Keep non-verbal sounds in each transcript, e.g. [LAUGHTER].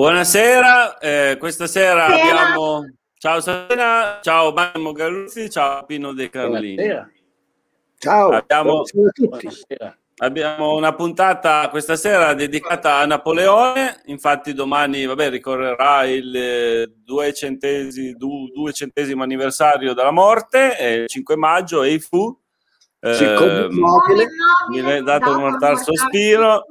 Buonasera, eh, questa sera Sera. abbiamo... Ciao Sabina, ciao Massimo Galluzzi, ciao Pino De Carlini. Buonasera. Ciao, abbiamo, Buonasera. abbiamo una puntata questa sera dedicata a Napoleone, infatti domani vabbè, ricorrerà il eh, duecentesimo, duecentesimo anniversario della morte, il 5 maggio, e fu. Eh, mi è dato un mortal sospiro,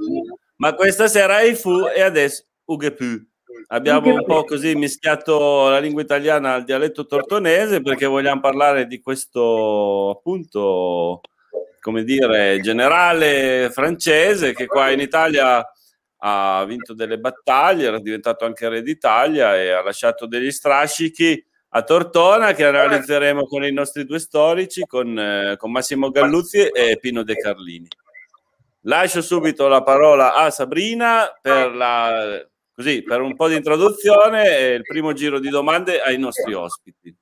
ma questa era fu e adesso Ugepù. Abbiamo un po' così mischiato la lingua italiana al dialetto tortonese perché vogliamo parlare di questo appunto, come dire, generale francese che qua in Italia ha vinto delle battaglie, era diventato anche re d'Italia e ha lasciato degli strascichi a Tortona che realizzeremo con i nostri due storici, con, eh, con Massimo Galluzzi e Pino De Carlini. Lascio subito la parola a Sabrina per la Così, per un po' di introduzione e il primo giro di domande ai nostri ospiti.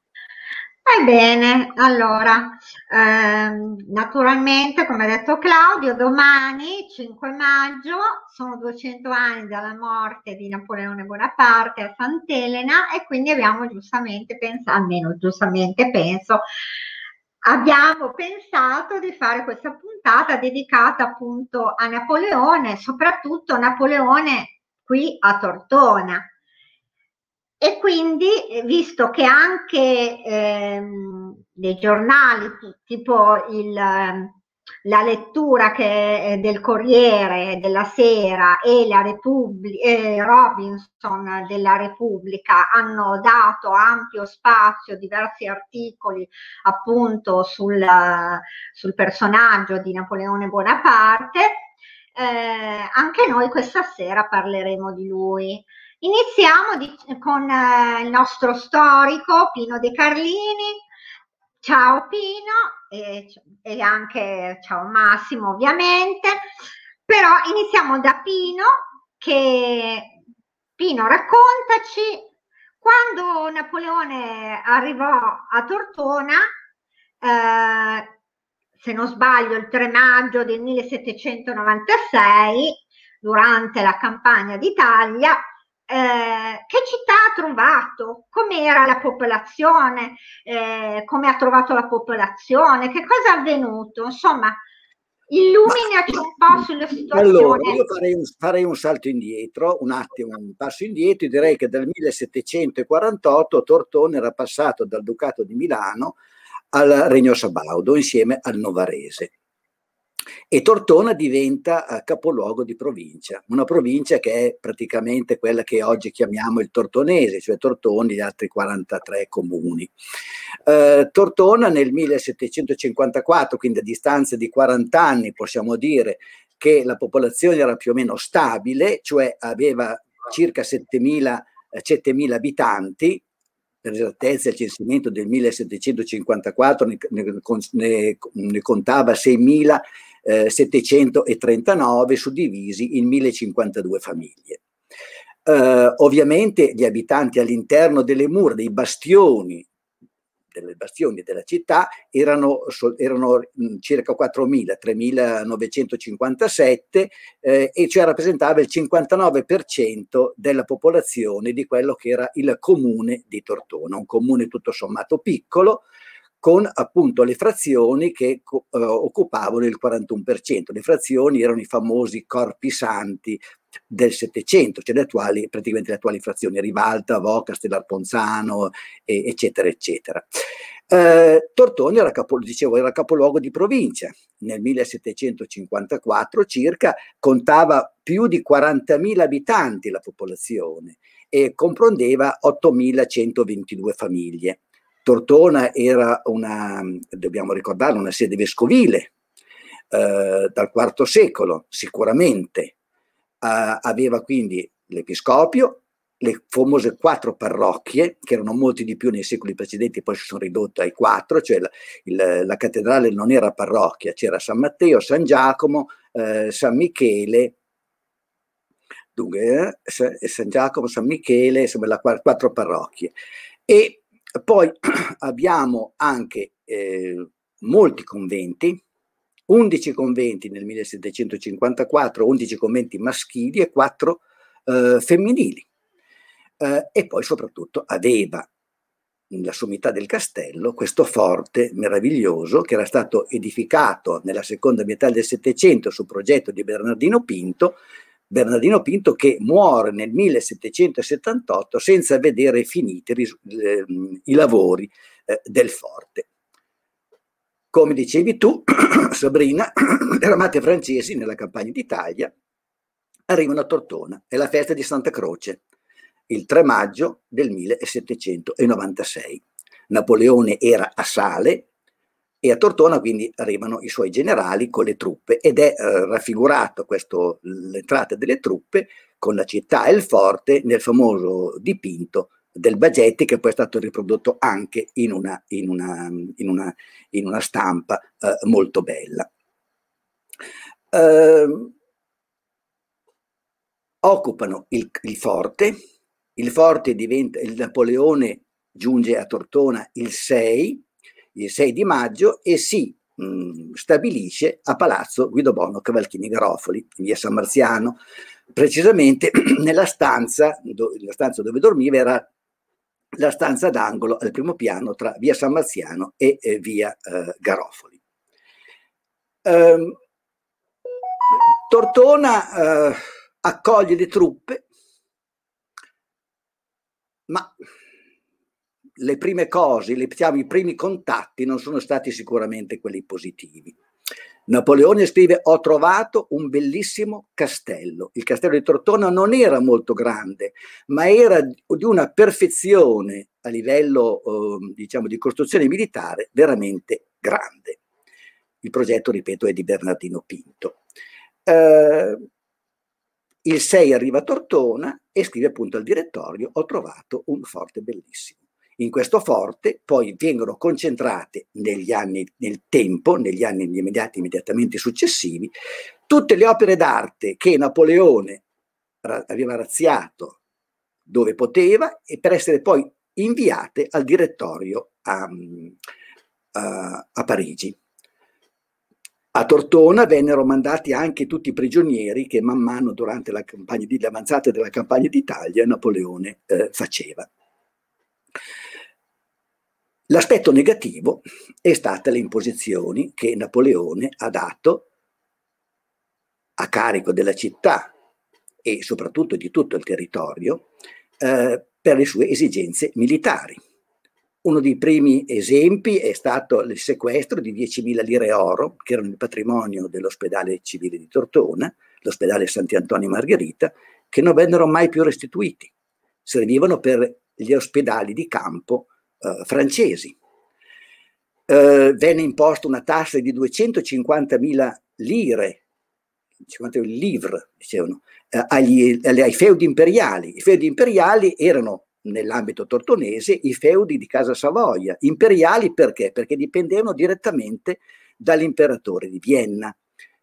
Ebbene, allora, ehm, naturalmente, come ha detto Claudio, domani, 5 maggio, sono 200 anni dalla morte di Napoleone Bonaparte a Sant'Elena e quindi abbiamo giustamente pensato, almeno giustamente penso, abbiamo pensato di fare questa puntata dedicata appunto a Napoleone, soprattutto Napoleone qui a Tortona. E quindi, eh, visto che anche ehm, dei giornali, tipo il, la lettura che, del Corriere della Sera e la Repubblica, eh, Robinson della Repubblica hanno dato ampio spazio, diversi articoli appunto sul, sul personaggio di Napoleone Bonaparte, eh, anche noi questa sera parleremo di lui. Iniziamo di, con eh, il nostro storico Pino De Carlini. Ciao Pino e, e anche ciao Massimo ovviamente, però iniziamo da Pino che Pino raccontaci quando Napoleone arrivò a Tortona eh, se non sbaglio, il 3 maggio del 1796, durante la campagna d'Italia, eh, che città ha trovato, com'era la popolazione, eh, come ha trovato la popolazione, che cosa è avvenuto, insomma, illuminaci un po' sulla situazione. Allora, io farei un, farei un, salto indietro, un attimo, un passo indietro, direi che dal 1748 Tortone era passato dal Ducato di Milano al Regno Sabaudo insieme al Novarese. E Tortona diventa uh, capoluogo di provincia, una provincia che è praticamente quella che oggi chiamiamo il Tortonese, cioè Tortoni e gli altri 43 comuni. Uh, Tortona nel 1754, quindi a distanza di 40 anni, possiamo dire che la popolazione era più o meno stabile, cioè aveva circa 7.000, 7.000 abitanti, per esattezza il censimento del 1754 ne, ne, ne contava 6.739 eh, suddivisi in 1.052 famiglie. Uh, ovviamente gli abitanti all'interno delle mura, dei bastioni delle bastioni della città erano, erano circa 4.000, 3.957 eh, e cioè rappresentava il 59% della popolazione di quello che era il comune di Tortona, un comune tutto sommato piccolo, con appunto le frazioni che uh, occupavano il 41%. Le frazioni erano i famosi corpi santi del Settecento, cioè le attuali, praticamente le attuali frazioni, Rivalta, Voca, Stellar Ponzano, e, eccetera, eccetera. Eh, Tortoni era, capo, dicevo, era capoluogo di provincia. Nel 1754 circa contava più di 40.000 abitanti la popolazione e comprendeva 8.122 famiglie. Tortona era una, dobbiamo ricordare, una sede vescovile eh, dal IV secolo, sicuramente. Uh, aveva quindi l'episcopio, le famose quattro parrocchie, che erano molti di più nei secoli precedenti, poi si sono ridotte ai quattro, cioè la, il, la cattedrale non era parrocchia, c'era San Matteo, San Giacomo, eh, San Michele, dunque, eh, San Giacomo, San Michele, insomma, le quattro parrocchie. E poi [CLEARS THROAT] abbiamo anche eh, molti conventi, 11 conventi nel 1754, 11 conventi maschili e 4 eh, femminili. eh, e poi soprattutto aveva nella sommità del castello questo forte meraviglioso che era stato edificato nella seconda metà del Settecento su progetto di Bernardino Pinto, Bernardino Pinto che muore nel 1778 senza vedere finiti eh, i lavori eh, del forte. Come dicevi tu, [CLEARS THROAT] Sabrina, [CLEARS THROAT] le armate francesi nella campagna d'Italia arrivano a Tortona, è la festa di Santa Croce, il 3 maggio del 1796. Napoleone era a Sale e a Tortona quindi arrivano i suoi generali con le truppe ed è eh, raffigurato questo, l'entrata delle truppe con la città e il forte nel famoso dipinto del Bagetti che poi è stato riprodotto anche in una, in una, in una, in una stampa eh, molto bella. Eh, occupano il, il forte, il forte diventa, il Napoleone giunge a Tortona il 6, il 6 di maggio e si mh, stabilisce a Palazzo Guido Bono Cavalchini Garofoli, in via San Marziano, precisamente [CLEARS THROAT] nella stanza, do, la stanza dove dormiva era la stanza d'angolo al primo piano tra via San Marziano e eh, via eh, Garofoli. Eh, Tortona eh, accoglie le truppe, ma le prime cose, le, diciamo, i primi contatti non sono stati sicuramente quelli positivi. Napoleone scrive: Ho trovato un bellissimo castello. Il castello di Tortona non era molto grande, ma era di una perfezione a livello eh, diciamo, di costruzione militare veramente grande. Il progetto, ripeto, è di Bernardino Pinto. Eh, il 6 arriva a Tortona e scrive appunto al direttorio: Ho trovato un forte bellissimo. In questo forte poi vengono concentrate negli anni, nel tempo, negli anni immediati, immediatamente successivi, tutte le opere d'arte che Napoleone aveva razziato dove poteva e per essere poi inviate al direttorio a, a, a Parigi. A Tortona vennero mandati anche tutti i prigionieri che man mano durante la campagna di, l'avanzata della campagna d'Italia Napoleone eh, faceva. L'aspetto negativo è stata le imposizioni che Napoleone ha dato a carico della città e soprattutto di tutto il territorio eh, per le sue esigenze militari. Uno dei primi esempi è stato il sequestro di 10.000 lire oro, che erano il patrimonio dell'ospedale civile di Tortona, l'ospedale Santi Antonio Margherita, che non vennero mai più restituiti. Servivano per gli ospedali di campo eh, francesi. Eh, venne imposta una tassa di 250.000 lire, 50 livre, dicevano, eh, agli, ai feudi imperiali. I feudi imperiali erano nell'ambito tortonese i feudi di Casa Savoia. Imperiali perché? Perché dipendevano direttamente dall'imperatore di Vienna.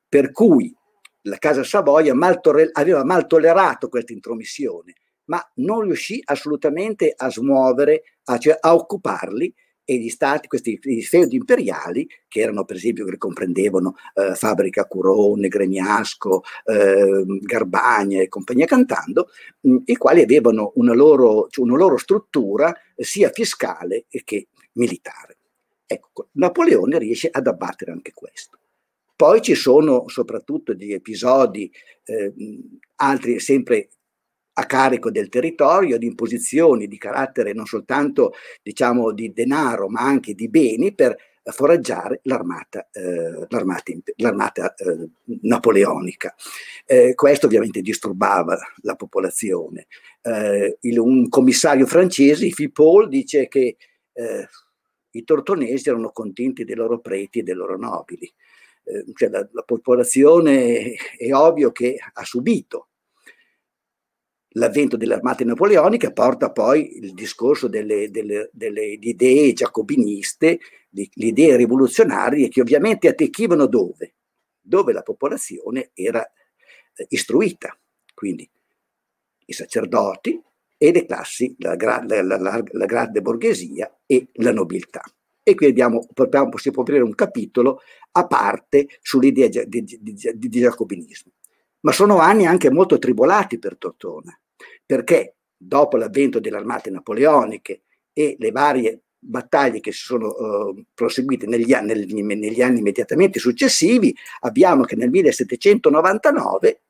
Per cui la Casa Savoia mal tore- aveva mal tollerato questa intromissione ma non riuscì assolutamente a smuovere, a, cioè a occuparli e gli stati, questi feudi imperiali, che erano per esempio, che comprendevano eh, Fabbrica Curone, Gremiasco, eh, Garbagna e compagnia cantando, mh, i quali avevano una loro, cioè una loro struttura eh, sia fiscale che militare. Ecco, Napoleone riesce ad abbattere anche questo. Poi ci sono soprattutto degli episodi, eh, altri sempre a carico del territorio, di imposizioni di carattere non soltanto diciamo di denaro ma anche di beni per foraggiare l'armata, eh, l'armata, l'armata eh, napoleonica. Eh, questo ovviamente disturbava la popolazione. Eh, il, un commissario francese, Fipol, dice che eh, i tortonesi erano contenti dei loro preti e dei loro nobili. Eh, cioè la, la popolazione è ovvio che ha subito l'avvento delle armate napoleoniche porta poi il discorso delle, delle, delle idee giacobiniste, le idee rivoluzionarie che ovviamente attecchivano dove? Dove la popolazione era eh, istruita, quindi i sacerdoti e le classi, la, la, la, la grande borghesia e la nobiltà. E qui abbiamo, si può aprire un capitolo a parte sull'idea di, di, di, di giacobinismo. Ma sono anni anche molto tribolati per Tortona perché dopo l'avvento delle armate napoleoniche e le varie battaglie che si sono uh, proseguite negli anni, negli anni immediatamente successivi, abbiamo che nel 1799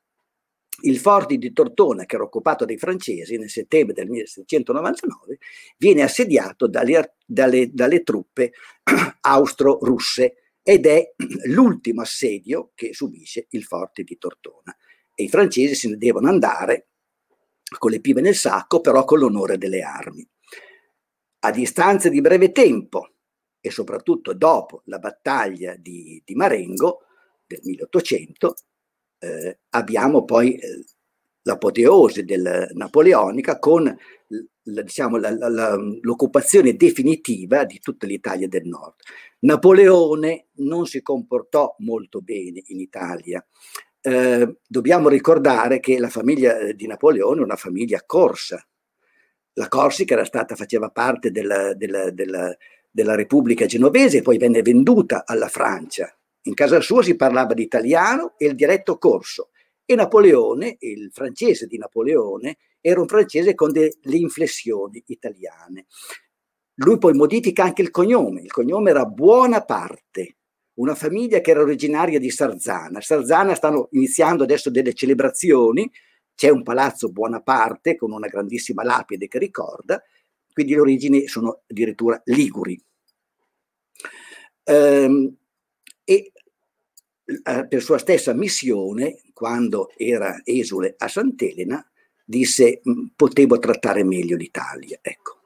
il forte di Tortona, che era occupato dai francesi nel settembre del 1799, viene assediato dalle, dalle, dalle truppe [CLEARS THROAT] austro-russe ed è l'ultimo assedio che subisce il forte di Tortona. E i francesi se ne devono andare con le pive nel sacco, però con l'onore delle armi. A distanza di breve tempo, e soprattutto dopo la battaglia di, di Marengo del 1800, eh, abbiamo poi eh, l'apoteosi del napoleonica con la, diciamo, la, la, l'occupazione definitiva di tutta l'Italia del nord. Napoleone non si comportò molto bene in Italia. Eh, dobbiamo ricordare che la famiglia eh, di Napoleone è una famiglia corsa. La Corsica era stata, faceva parte della, della, della, della Repubblica Genovese e poi venne venduta alla Francia. In casa sua si parlava di italiano e il diretto corso. E Napoleone, il francese di Napoleone, era un francese con delle inflessioni italiane. Lui poi modifica anche il cognome, il cognome era Buonaparte, una famiglia che era originaria di Sarzana. Sarzana stanno iniziando adesso delle celebrazioni, c'è un palazzo Buonaparte con una grandissima lapide che ricorda, quindi le origini sono addirittura liguri. Ehm, e eh, per sua stessa missione, quando era esule a Sant'Elena, disse potevo trattare meglio l'Italia. Ecco.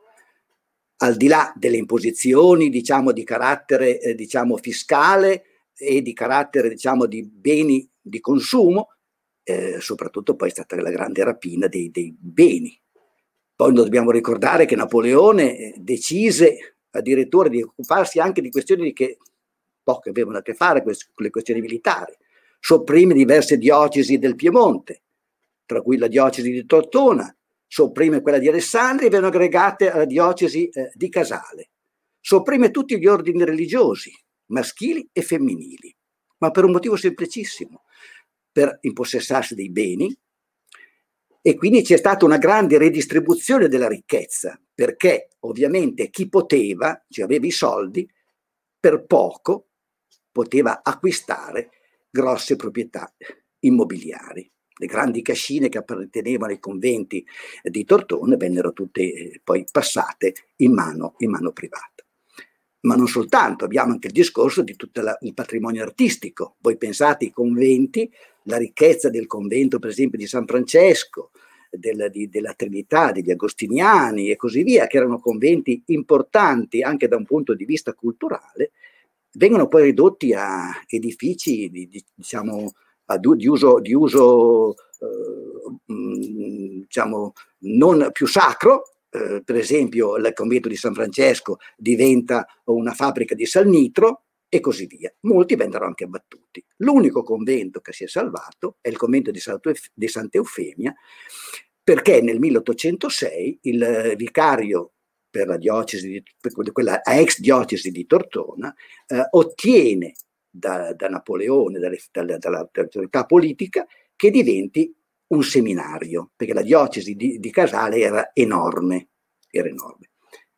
Al di là delle imposizioni, diciamo, di carattere eh, diciamo, fiscale e di carattere diciamo, di beni di consumo, eh, soprattutto poi è stata la grande rapina dei, dei beni. Poi dobbiamo ricordare che Napoleone eh, decise addirittura di occuparsi anche di questioni che poche avevano a che fare con le questioni militari. Sopprime diverse diocesi del Piemonte, tra cui la diocesi di Tortona, sopprime quella di Alessandria e vengono aggregate alla diocesi eh, di Casale. Sopprime tutti gli ordini religiosi, maschili e femminili, ma per un motivo semplicissimo, per impossessarsi dei beni e quindi c'è stata una grande redistribuzione della ricchezza, perché ovviamente chi poteva, cioè aveva i soldi, per poco poteva acquistare grosse proprietà immobiliari. Le grandi cascine che appartenevano ai conventi di Tortone vennero tutte eh, poi passate in mano, in mano privata. Ma non soltanto, abbiamo anche il discorso di tutto la, il patrimonio artistico. Voi pensate ai conventi, la ricchezza del convento, per esempio, di San Francesco, del, di, della Trinità, degli Agostiniani e così via, che erano conventi importanti anche da un punto di vista culturale, vengono poi ridotti a edifici di, di, diciamo, di uso, di uso eh, mm, diciamo, non più sacro, eh, per esempio il convento di San Francesco diventa una fabbrica di salnitro e così via. Molti vennero anche abbattuti. L'unico convento che si è salvato è il convento di, di Santa Eufemia, perché nel 1806 il vicario per la diocesi, di, per quella ex diocesi di Tortona, eh, ottiene da, da Napoleone, dalle, dalle, dall'autorità politica, che diventi un seminario, perché la diocesi di, di Casale era enorme, era enorme.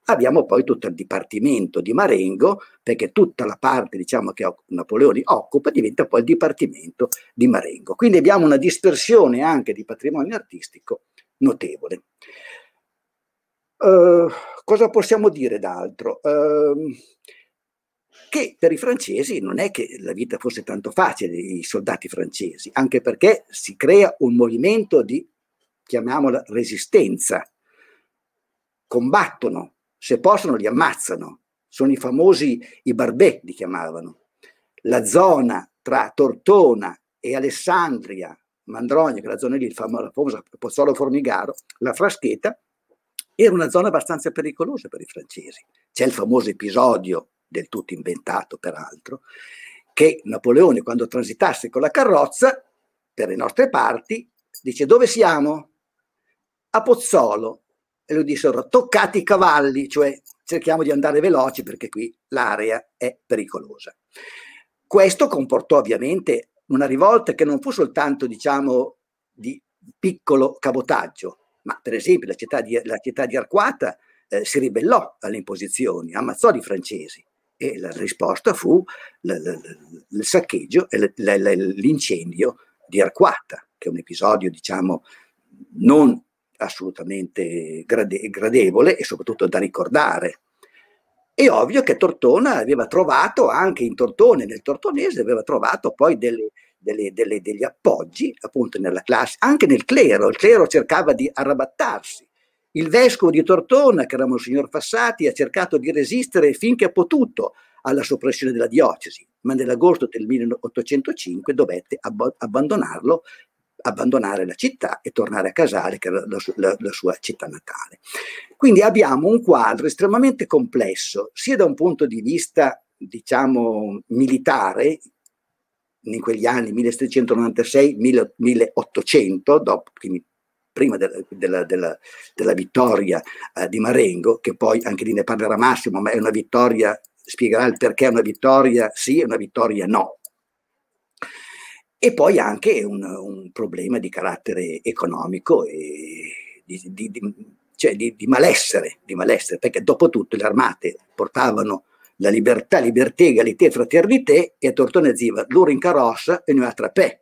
Abbiamo poi tutto il dipartimento di Marengo, perché tutta la parte diciamo, che Napoleone occupa diventa poi il dipartimento di Marengo. Quindi abbiamo una dispersione anche di patrimonio artistico notevole. Uh, cosa possiamo dire d'altro? Uh, che per i francesi non è che la vita fosse tanto facile, i soldati francesi, anche perché si crea un movimento di, chiamiamola, resistenza. Combattono, se possono li ammazzano. Sono i famosi, i barbè li chiamavano. La zona tra Tortona e Alessandria, Mandrogna, che la zona lì, il famoso Pozzolo Formigaro, la Frascheta, era una zona abbastanza pericolosa per i francesi. C'è il famoso episodio, del tutto inventato peraltro, che Napoleone quando transitasse con la carrozza per le nostre parti dice dove siamo? A Pozzolo. E lui dissero toccati i cavalli, cioè cerchiamo di andare veloci perché qui l'area è pericolosa. Questo comportò ovviamente una rivolta che non fu soltanto, diciamo, di piccolo cabotaggio, Ma per esempio la città di, la città di Arquata eh, si ribellò alle imposizioni, ammazzò i francesi e la risposta fu l- l- il saccheggio e l- l'incendio di Arquata, che è un episodio, diciamo, non assolutamente grade- gradevole e soprattutto da ricordare. È ovvio che Tortona aveva trovato anche in Tortone, nel tortonese, aveva trovato poi delle, delle, delle, degli appoggi appunto nella classe, anche nel clero. Il clero cercava di arrabattarsi. Il vescovo di Tortona, che era Monsignor Fassati, ha cercato di resistere finché ha potuto alla soppressione della diocesi, ma nell'agosto del 1805 dovette ab- abbandonarlo abbandonare la città e tornare a Casale, che era la, la, la, sua città natale. Quindi abbiamo un quadro estremamente complesso, sia da un punto di vista, diciamo, militare, in quegli anni 1796-1800, dopo, quindi prima della, della, della, della vittoria eh, di Marengo, che poi anche lì ne parlerà Massimo, ma è una vittoria, spiegherà il perché è una vittoria sì e una vittoria no e poi anche un, un problema di carattere economico e di, di, di, cioè di, malessere, di malessere, perché dopo tutto le armate portavano la libertà, libertà, egalité, fraternité e a Tortone Ziva loro in carrozza e noi a trapè.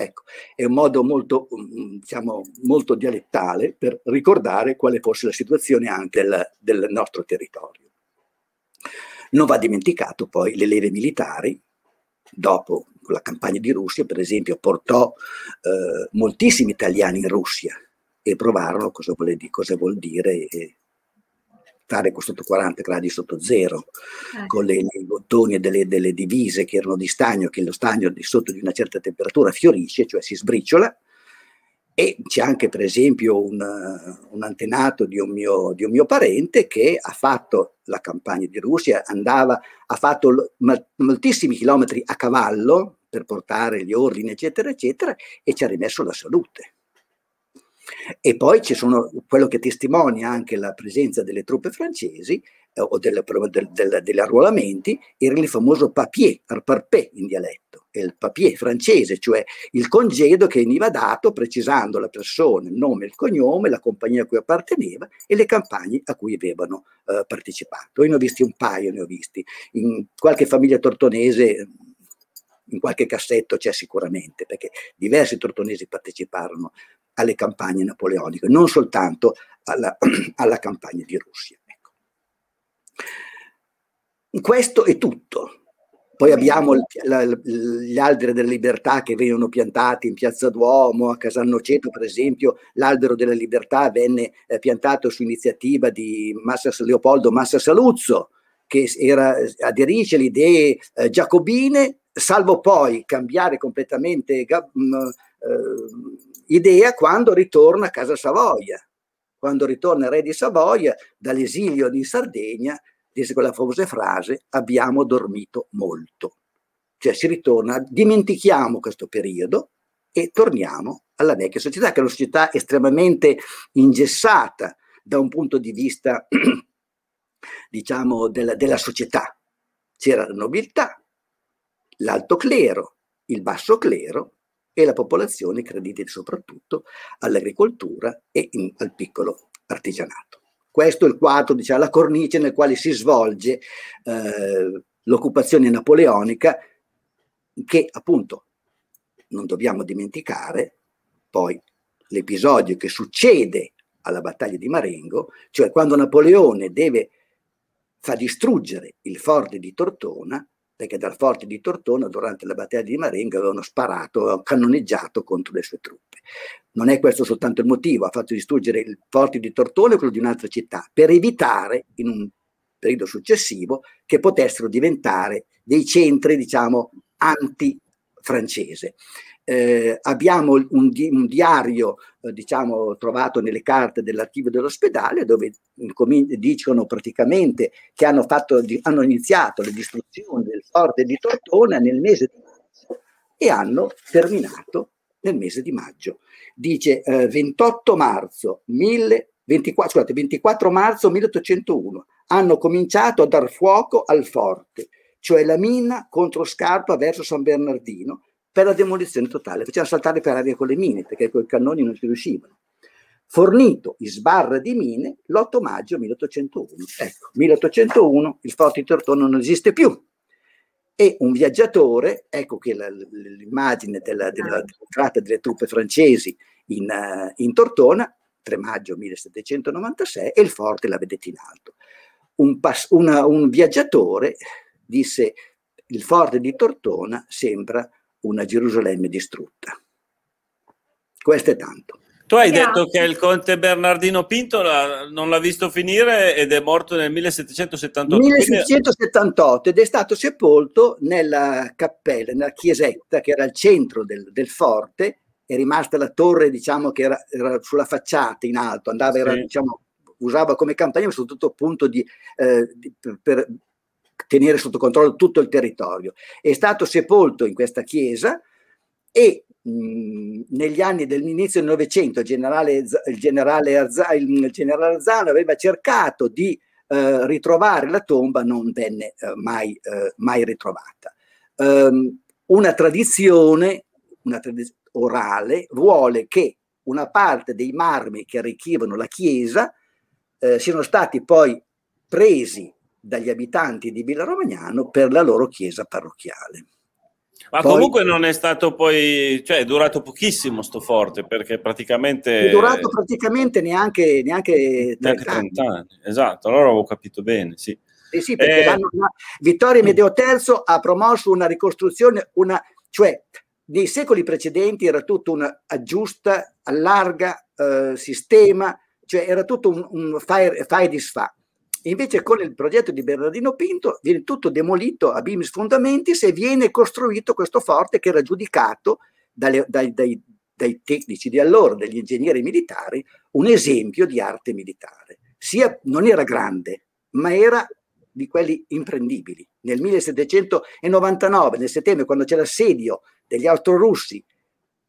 Ecco, è un modo molto, diciamo, molto dialettale per ricordare quale fosse la situazione anche del, del nostro territorio. Non va dimenticato poi le leve militari, dopo la campagna di Russia, per esempio, portò eh, moltissimi italiani in Russia e provarono cosa, vuole, cosa vuol dire eh, stare sotto 40 gradi sotto zero, eh. con le, i bottoni e delle, delle, divise che erano di stagno, che lo stagno di sotto di una certa temperatura fiorisce, cioè si sbriciola, e c'è anche per esempio un, un antenato di un, mio, di un, mio, parente che ha fatto la campagna di Russia, andava, ha fatto moltissimi chilometri a cavallo per portare gli ordini, eccetera, eccetera, e ci ha rimesso la salute. E poi ci sono quello che testimonia anche la presenza delle truppe francesi eh, o delle, del, del, degli arruolamenti, era il famoso papier, parpé in dialetto, è il papier francese, cioè il congedo che veniva dato precisando la persona, il nome, il cognome, la compagnia a cui apparteneva e le campagne a cui avevano eh, partecipato. Io ne ho visti un paio, ne ho visti. In qualche famiglia tortonese in qualche cassetto c'è sicuramente, perché diversi tortonesi parteciparono alle campagne napoleoniche, non soltanto alla, [CLEARS THROAT] alla campagna di Russia. Ecco. Questo è tutto. Poi abbiamo la, gli alberi della libertà che vengono piantati in Piazza Duomo, a Casalnoceto per esempio, l'albero della libertà venne eh, piantato su iniziativa di Massa, Leopoldo Massa Saluzzo, che era, aderisce alle idee eh, giacobine, salvo poi cambiare completamente mm, eh, idea quando ritorna a casa Savoia. Quando ritorna re di Savoia dall'esilio in Sardegna, dice quella famosa frase, abbiamo dormito molto. Cioè si ritorna, dimentichiamo questo periodo e torniamo alla vecchia società, che è una società estremamente ingessata da un punto di vista, [CLEARS THROAT] diciamo, della, della società. C'era la nobiltà, l'alto clero, il basso clero e la popolazione crediti soprattutto all'agricoltura e in, al piccolo artigianato. Questo è il quadro, diciamo, la cornice nel quale si svolge eh, l'occupazione napoleonica che appunto non dobbiamo dimenticare poi l'episodio che succede alla battaglia di Marengo, cioè quando Napoleone deve fa distruggere il forte di Tortona perché dal forte di Tortona durante la battaglia di Marengo avevano sparato, avevano cannoneggiato contro le sue truppe. Non è questo soltanto il motivo, ha fatto distruggere il forte di Tortona e quello di un'altra città, per evitare in un periodo successivo che potessero diventare dei centri, diciamo, anti-francese eh, abbiamo un, di, un diario eh, diciamo, trovato nelle carte dell'archivio dell'ospedale dove dicono praticamente che hanno, fatto, hanno iniziato le distruzioni del forte di Tortona nel mese di marzo e hanno terminato nel mese di maggio. Dice eh, 28 marzo 1000, 24, scusate, 24 marzo 1801 hanno cominciato a dar fuoco al forte, cioè la mina contro Scarpa verso San Bernardino, per la demolizione totale, faceva saltare per aria con le mine perché con i cannoni non si riuscivano. fornito in sbarra di mine l'8 maggio 1801. Ecco, 1801 il forte di Tortona non esiste più. E un viaggiatore, ecco che la, l'immagine della, della, della delle truppe francesi in, uh, in Tortona, 3 maggio 1796, e il forte la vedete in alto. Un, pas- una, un viaggiatore disse il forte di Tortona sembra una Gerusalemme distrutta. Questo è tanto. Tu hai Grazie. detto che il conte Bernardino Pinto la, non l'ha visto finire ed è morto nel 1778. 1778 ed è stato sepolto nella cappella, nella chiesetta che era al centro del, del forte, è rimasta la torre diciamo che era, era sulla facciata in alto, andava, sì. era, diciamo, usava come campanile soprattutto appunto di, eh, di, per tenere sotto controllo tutto il territorio. È stato sepolto in questa chiesa e mh, negli anni dell'inizio del Novecento il generale, il generale, Arza, il generale Arzano aveva cercato di eh, ritrovare la tomba, non venne eh, mai, eh, mai, ritrovata. Um, una tradizione, una tradizione orale vuole che una parte dei marmi che arricchivano la chiesa eh, siano stati poi presi dagli abitanti di Villa Romagnano per la loro chiesa parrocchiale. Ma poi, comunque non è stato poi, cioè è durato pochissimo sto forte perché praticamente... È durato praticamente neanche, neanche 30, neanche 30 anni. anni. Esatto, allora avevo capito bene, sì. Eh sì, perché eh, Vittorio Medeo III ha promosso una ricostruzione, una, cioè nei secoli precedenti era tutto un aggiusta, allarga, eh, sistema, cioè era tutto un, un fai, fai e disfa. Invece con il progetto di Bernardino Pinto viene tutto demolito a bimis fundamentis e viene costruito questo forte che era giudicato dalle, dai, dai, dai tecnici di allora, dagli ingegneri militari, un esempio di arte militare. Sia, non era grande, ma era di quelli imprendibili. Nel 1799, nel settembre, quando c'è l'assedio degli austrorussi,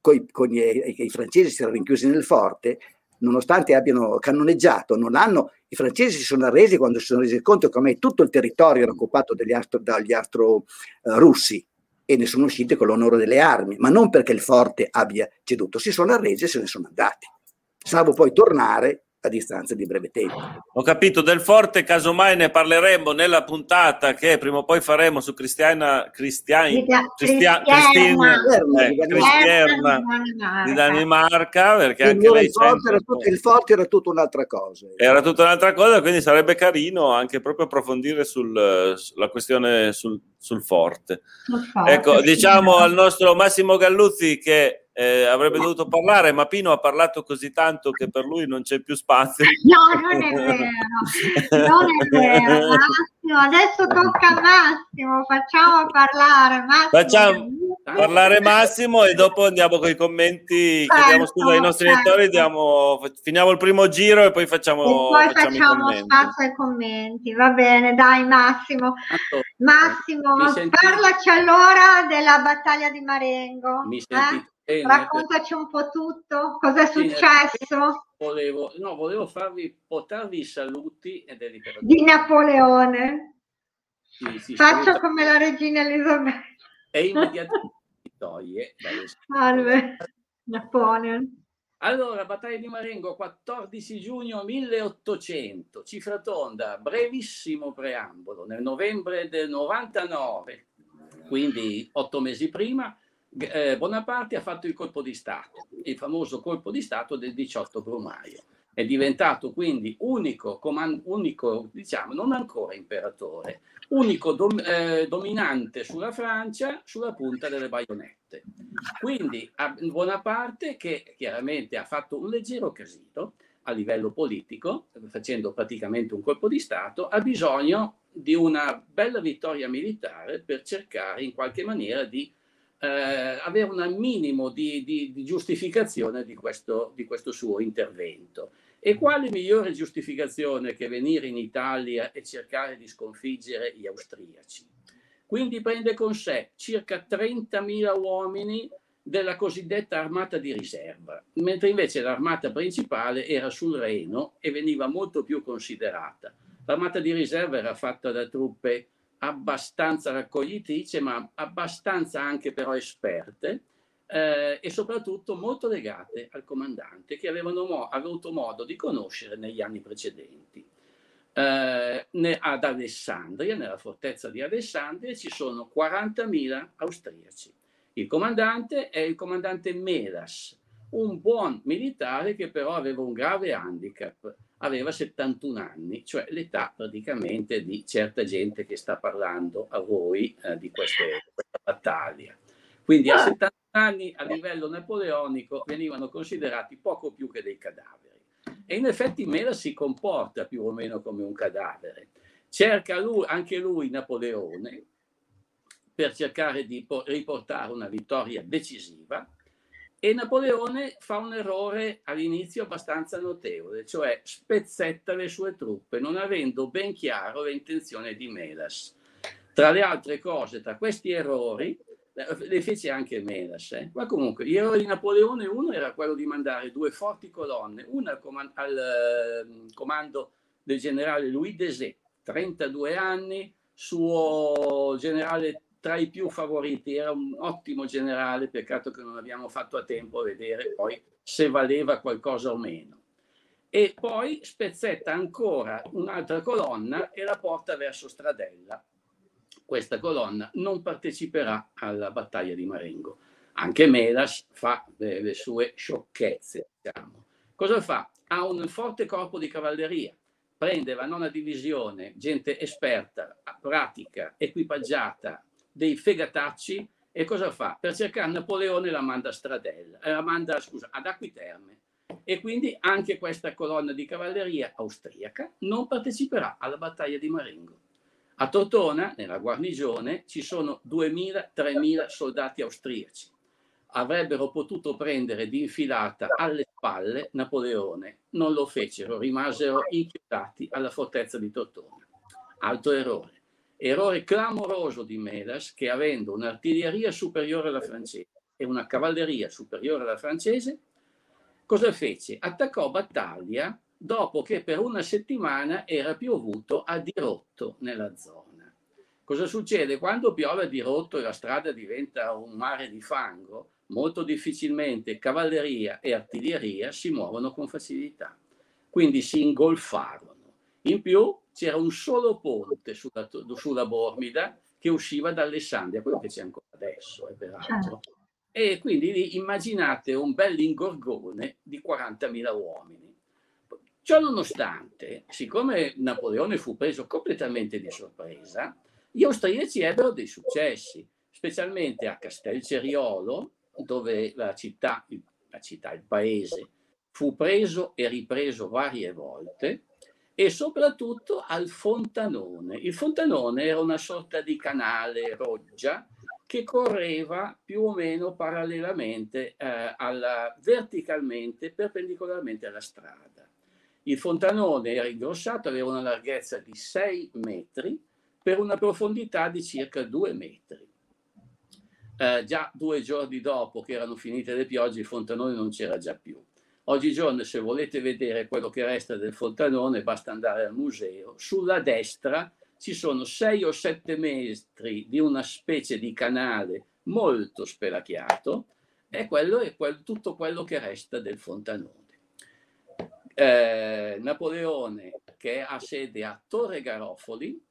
con i francesi si erano rinchiusi nel forte, nonostante abbiano cannoneggiato, non hanno, i francesi si sono arresi quando si sono resi conto che ormai tutto il territorio era occupato dagli astro, dagli astro uh, russi e ne sono usciti con l'onore delle armi, ma non perché il forte abbia ceduto, si sono arresi e se ne sono andati, salvo poi tornare a distanza di breve tempo. Ho capito, del forte casomai ne parleremo nella puntata che prima o poi faremo su Cristiana Cristiani, Cristia, Cristina, eh, Cristiana di Danimarca, perché il anche lei il forte, era tutto, il forte era tutta un'altra cosa. Era tutta un'altra cosa, quindi sarebbe carino anche proprio approfondire sul, sulla questione sul, sul forte. forte. Ecco, diciamo al nostro Massimo Galluzzi che eh, avrebbe dovuto parlare, ma Pino ha parlato così tanto che per lui non c'è più spazio. No, non è vero, non è vero. Massimo, adesso tocca a Massimo, facciamo parlare. Massimo. Facciamo parlare Massimo e dopo andiamo con i commenti, certo, chiediamo scusa ai nostri certo. lettori, diamo, finiamo il primo giro e poi facciamo, e poi facciamo, facciamo spazio ai commenti. Va bene, dai Massimo. Massimo, parlaci allora della battaglia di Marengo. Mi sentite? Eh? Bene, Raccontaci un po' tutto, cosa è successo? Volevo, no, volevo farvi, portarvi i saluti di Napoleone. Sì, sì, Faccio saluta. come la regina Elisabetta. E immediatamente [LAUGHS] toglie Salve, Napoleone. Allora, battaglia di Marengo, 14 giugno 1800, cifra tonda, brevissimo preambolo, nel novembre del 99, quindi otto mesi prima, eh, Bonaparte ha fatto il colpo di Stato, il famoso colpo di Stato del 18 Brumaio. È diventato quindi unico, comand- unico diciamo, non ancora imperatore, unico dom- eh, dominante sulla Francia sulla punta delle baionette. Quindi Bonaparte, che chiaramente ha fatto un leggero casino a livello politico, facendo praticamente un colpo di Stato, ha bisogno di una bella vittoria militare per cercare in qualche maniera di eh, avere un minimo di, di, di giustificazione di questo, di questo suo intervento. E quale migliore giustificazione che venire in Italia e cercare di sconfiggere gli austriaci? Quindi prende con sé circa 30.000 uomini della cosiddetta armata di riserva, mentre invece l'armata principale era sul Reno e veniva molto più considerata. L'armata di riserva era fatta da truppe abbastanza raccoglitrice, ma abbastanza anche però esperte, eh, e soprattutto molto legate al comandante che avevano mo- avuto modo di conoscere negli anni precedenti. Eh, ad Alessandria, nella fortezza di Alessandria, ci sono 40.000 austriaci. Il comandante è il comandante Melas, un buon militare che però aveva un grave handicap, aveva 71 anni, cioè l'età praticamente di certa gente che sta parlando a voi eh, di queste, questa battaglia. Quindi a 70 anni a livello napoleonico venivano considerati poco più che dei cadaveri. E in effetti Mela si comporta più o meno come un cadavere. Cerca lui, anche lui Napoleone per cercare di riportare una vittoria decisiva e Napoleone fa un errore all'inizio abbastanza notevole, cioè spezzetta le sue truppe non avendo ben chiaro le intenzioni di Melas. Tra le altre cose, tra questi errori, le fece anche Melas, eh. ma comunque gli errori di Napoleone uno era quello di mandare due forti colonne, una al, comand- al uh, comando del generale Louis Desé, 32 anni, suo generale tra i più favoriti, era un ottimo generale, peccato che non abbiamo fatto a tempo a vedere poi se valeva qualcosa o meno. E poi spezzetta ancora un'altra colonna e la porta verso Stradella. Questa colonna non parteciperà alla battaglia di Marengo. Anche Melas fa le, sue sciocchezze. Diciamo. Cosa fa? Ha un forte corpo di cavalleria, prende la nona divisione, gente esperta, pratica, equipaggiata, dei fegatacci e cosa fa? Per cercare Napoleone la manda a Stradella, eh, la manda scusa, ad Acquiterme e quindi anche questa colonna di cavalleria austriaca non parteciperà alla battaglia di Marengo. A Tortona, nella guarnigione, ci sono 2.000-3.000 soldati austriaci. Avrebbero potuto prendere di infilata alle spalle Napoleone, non lo fecero, rimasero inchiodati alla fortezza di Tortona. Altro errore Errore clamoroso di Melas che avendo un'artiglieria superiore alla francese e una cavalleria superiore alla francese, cosa fece? Attaccò battaglia dopo che per una settimana era piovuto a dirotto nella zona. Cosa succede? Quando piove a dirotto e la strada diventa un mare di fango, molto difficilmente cavalleria e artiglieria si muovono con facilità. Quindi si ingolfarono. In più c'era un solo ponte sulla, sulla Bormida che usciva da Alessandria, quello che c'è ancora adesso, eh, peraltro. Certo. E quindi immaginate un bel ingorgone di 40.000 uomini. Ciò nonostante, siccome Napoleone fu preso completamente di sorpresa, gli austriaci ebbero dei successi, specialmente a Castelceriolo, dove la città, la città, il paese, fu preso e ripreso varie volte, e soprattutto al Fontanone. Il Fontanone era una sorta di canale roggia che correva più o meno parallelamente, eh, alla, verticalmente, perpendicolarmente alla strada. Il fontanone era ingrossato, aveva una larghezza di 6 metri per una profondità di circa 2 metri. Eh, già due giorni dopo che erano finite le piogge, il fontanone non c'era già più. Oggigiorno, se volete vedere quello che resta del Fontanone, basta andare al museo. Sulla destra ci sono sei o sette metri di una specie di canale molto spelacchiato e quello è quel, tutto quello che resta del Fontanone. Eh, Napoleone, che ha sede a Torre Garofoli,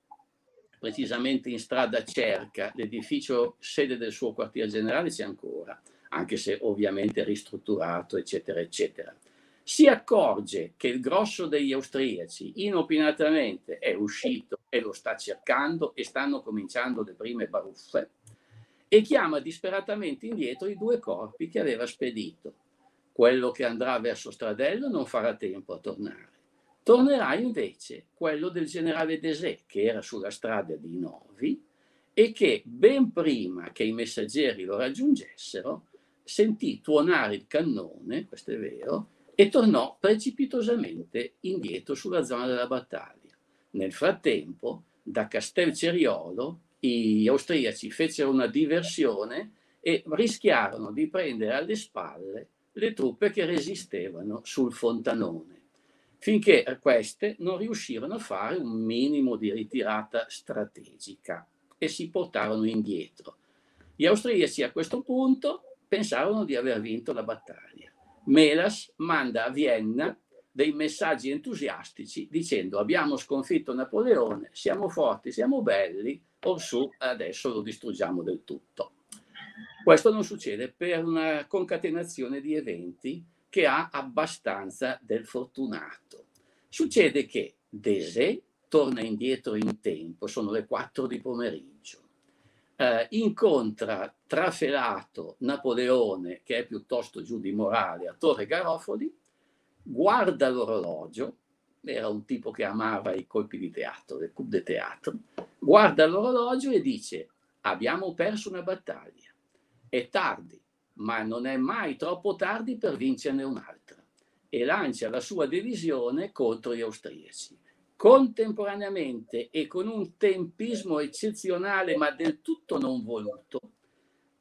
precisamente in strada Cerca, l'edificio sede del suo quartier generale c'è ancora anche se ovviamente ristrutturato, eccetera, eccetera. Si accorge che il grosso degli austriaci inopinatamente è uscito e lo sta cercando e stanno cominciando le prime baruffe e chiama disperatamente indietro i due corpi che aveva spedito. Quello che andrà verso Stradello non farà tempo a tornare. Tornerà invece quello del generale Desè, che era sulla strada di Novi e che ben prima che i messaggeri lo raggiungessero sentì tuonare il cannone, questo è vero, e tornò precipitosamente indietro sulla zona della battaglia. Nel frattempo, da Castelceriolo, gli austriaci fecero una diversione e rischiarono di prendere alle spalle le truppe che resistevano sul Fontanone, finché queste non riuscirono a fare un minimo di ritirata strategica e si portarono indietro. Gli austriaci a questo punto pensarono di aver vinto la battaglia. Melas manda a Vienna dei messaggi entusiastici dicendo abbiamo sconfitto Napoleone, siamo forti, siamo belli, orsù adesso lo distruggiamo del tutto. Questo non succede per una concatenazione di eventi che ha abbastanza del fortunato. Succede che Desè torna indietro in tempo, sono le 4 di pomeriggio, eh, incontra trafelato Napoleone, che è piuttosto giù di morale, a Torre Garofoli, guarda l'orologio, era un tipo che amava i colpi di teatro, le coupe de teatro, guarda l'orologio e dice abbiamo perso una battaglia, è tardi, ma non è mai troppo tardi per vincerne un'altra e lancia la sua divisione contro gli austriaci. Contemporaneamente e con un tempismo eccezionale ma del tutto non voluto,